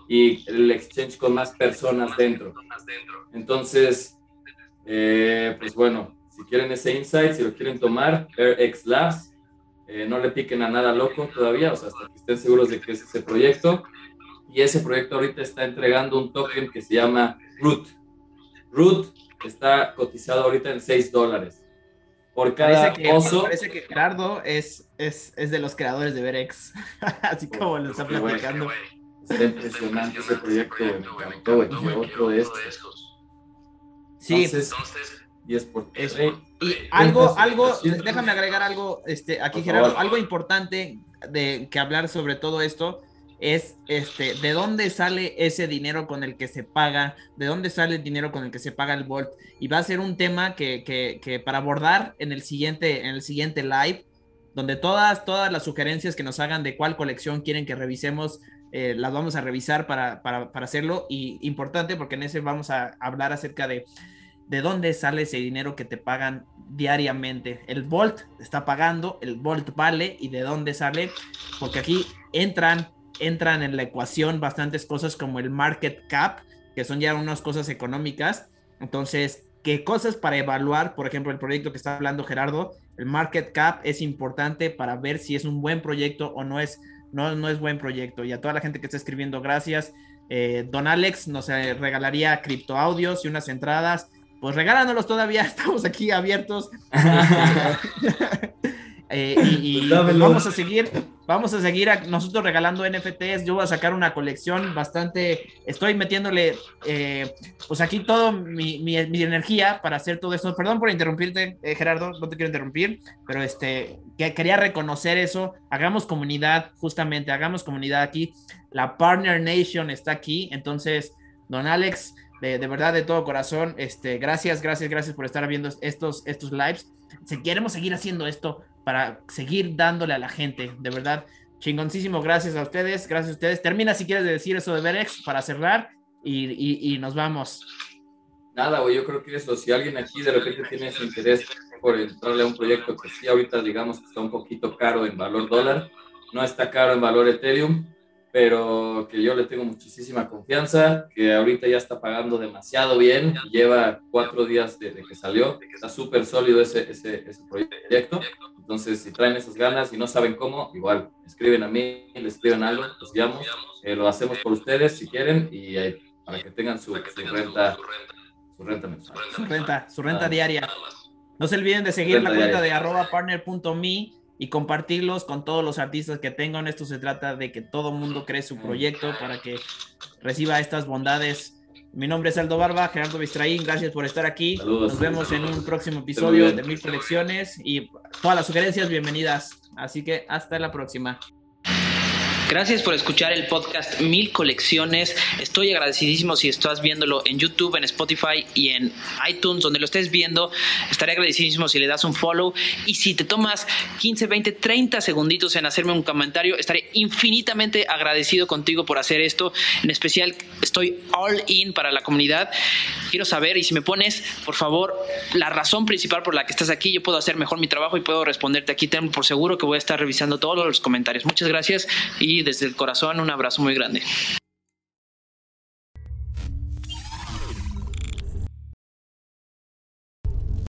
y el exchange con más personas dentro. Entonces, eh, pues bueno, si quieren ese insight, si lo quieren tomar, AirX Labs, eh, no le piquen a nada loco todavía, o sea, hasta que estén seguros de que es ese proyecto. Y ese proyecto ahorita está entregando un token que se llama Root. Root está cotizado ahorita en 6 dólares. Por cada parece que, oso. Parece que Gerardo es, es, es de los creadores de Verex. Así como lo está platicando. Está impresionante ese proyecto, Me encantó, güey. Otro de estos. Sí. Entonces, 10 por Y algo, algo, déjame agregar algo, este, aquí Gerardo, algo importante de que hablar sobre todo esto es este, de dónde sale ese dinero con el que se paga, de dónde sale el dinero con el que se paga el Volt. Y va a ser un tema que, que, para abordar en el siguiente, en el siguiente live, donde todas, todas las sugerencias que nos hagan de cuál colección quieren que revisemos, eh, las vamos a revisar para, para, para, hacerlo. Y importante porque en ese vamos a hablar acerca de de dónde sale ese dinero que te pagan diariamente. El Volt está pagando, el Volt vale y de dónde sale, porque aquí entran, entran en la ecuación bastantes cosas como el market cap, que son ya unas cosas económicas. Entonces, ¿qué cosas para evaluar? Por ejemplo, el proyecto que está hablando Gerardo, el market cap es importante para ver si es un buen proyecto o no es, no, no es buen proyecto. Y a toda la gente que está escribiendo, gracias. Eh, Don Alex nos eh, regalaría criptoaudios y unas entradas pues regálanos todavía, estamos aquí abiertos. Eh, y, pues pues vamos a seguir, vamos a seguir nosotros regalando NFTs. Yo voy a sacar una colección bastante, estoy metiéndole, eh, pues aquí todo mi, mi, energía para hacer todo esto. Perdón por interrumpirte, eh, Gerardo, no te quiero interrumpir, pero este, que quería reconocer eso. Hagamos comunidad, justamente, hagamos comunidad aquí. La Partner Nation está aquí, entonces, don Alex de, verdad, de todo corazón, este, gracias, gracias, gracias por estar viendo estos, estos lives. Si queremos seguir haciendo esto para seguir dándole a la gente, de verdad, chingoncísimo, gracias a ustedes, gracias a ustedes. Termina si quieres decir eso de Berex para cerrar y, y, nos vamos. Nada, güey, yo creo que eso, si alguien aquí de repente tiene ese interés por entrarle a un proyecto que sí ahorita digamos que está un poquito caro en valor dólar, no está caro en valor Ethereum, pero que yo le tengo muchísima confianza, que ahorita ya está pagando demasiado bien, lleva cuatro días desde que salió, está súper sólido ese, ese, ese, proyecto, entonces si traen esas ganas y no saben cómo, igual, escriben a mí, le escriben algo, los llamo, eh, lo hacemos por ustedes si quieren y para que tengan su, renta, su renta mensual. Su renta, su renta diaria. No se olviden de seguir la cuenta de arroba partner.me y compartirlos con todos los artistas que tengan. Esto se trata de que todo mundo cree su proyecto para que reciba estas bondades. Mi nombre es Aldo Barba, Gerardo Bistraín, gracias por estar aquí. Nos vemos en un próximo episodio de Mil Colecciones y todas las sugerencias bienvenidas. Así que hasta la próxima. Gracias por escuchar el podcast Mil Colecciones. Estoy agradecidísimo si estás viéndolo en YouTube, en Spotify y en iTunes, donde lo estés viendo. Estaré agradecidísimo si le das un follow. Y si te tomas 15, 20, 30 segunditos en hacerme un comentario, estaré infinitamente agradecido contigo por hacer esto. En especial, estoy all in para la comunidad. Quiero saber, y si me pones, por favor, la razón principal por la que estás aquí, yo puedo hacer mejor mi trabajo y puedo responderte aquí. Tengo por seguro que voy a estar revisando todos los comentarios. Muchas gracias y desde el corazón un abrazo muy grande.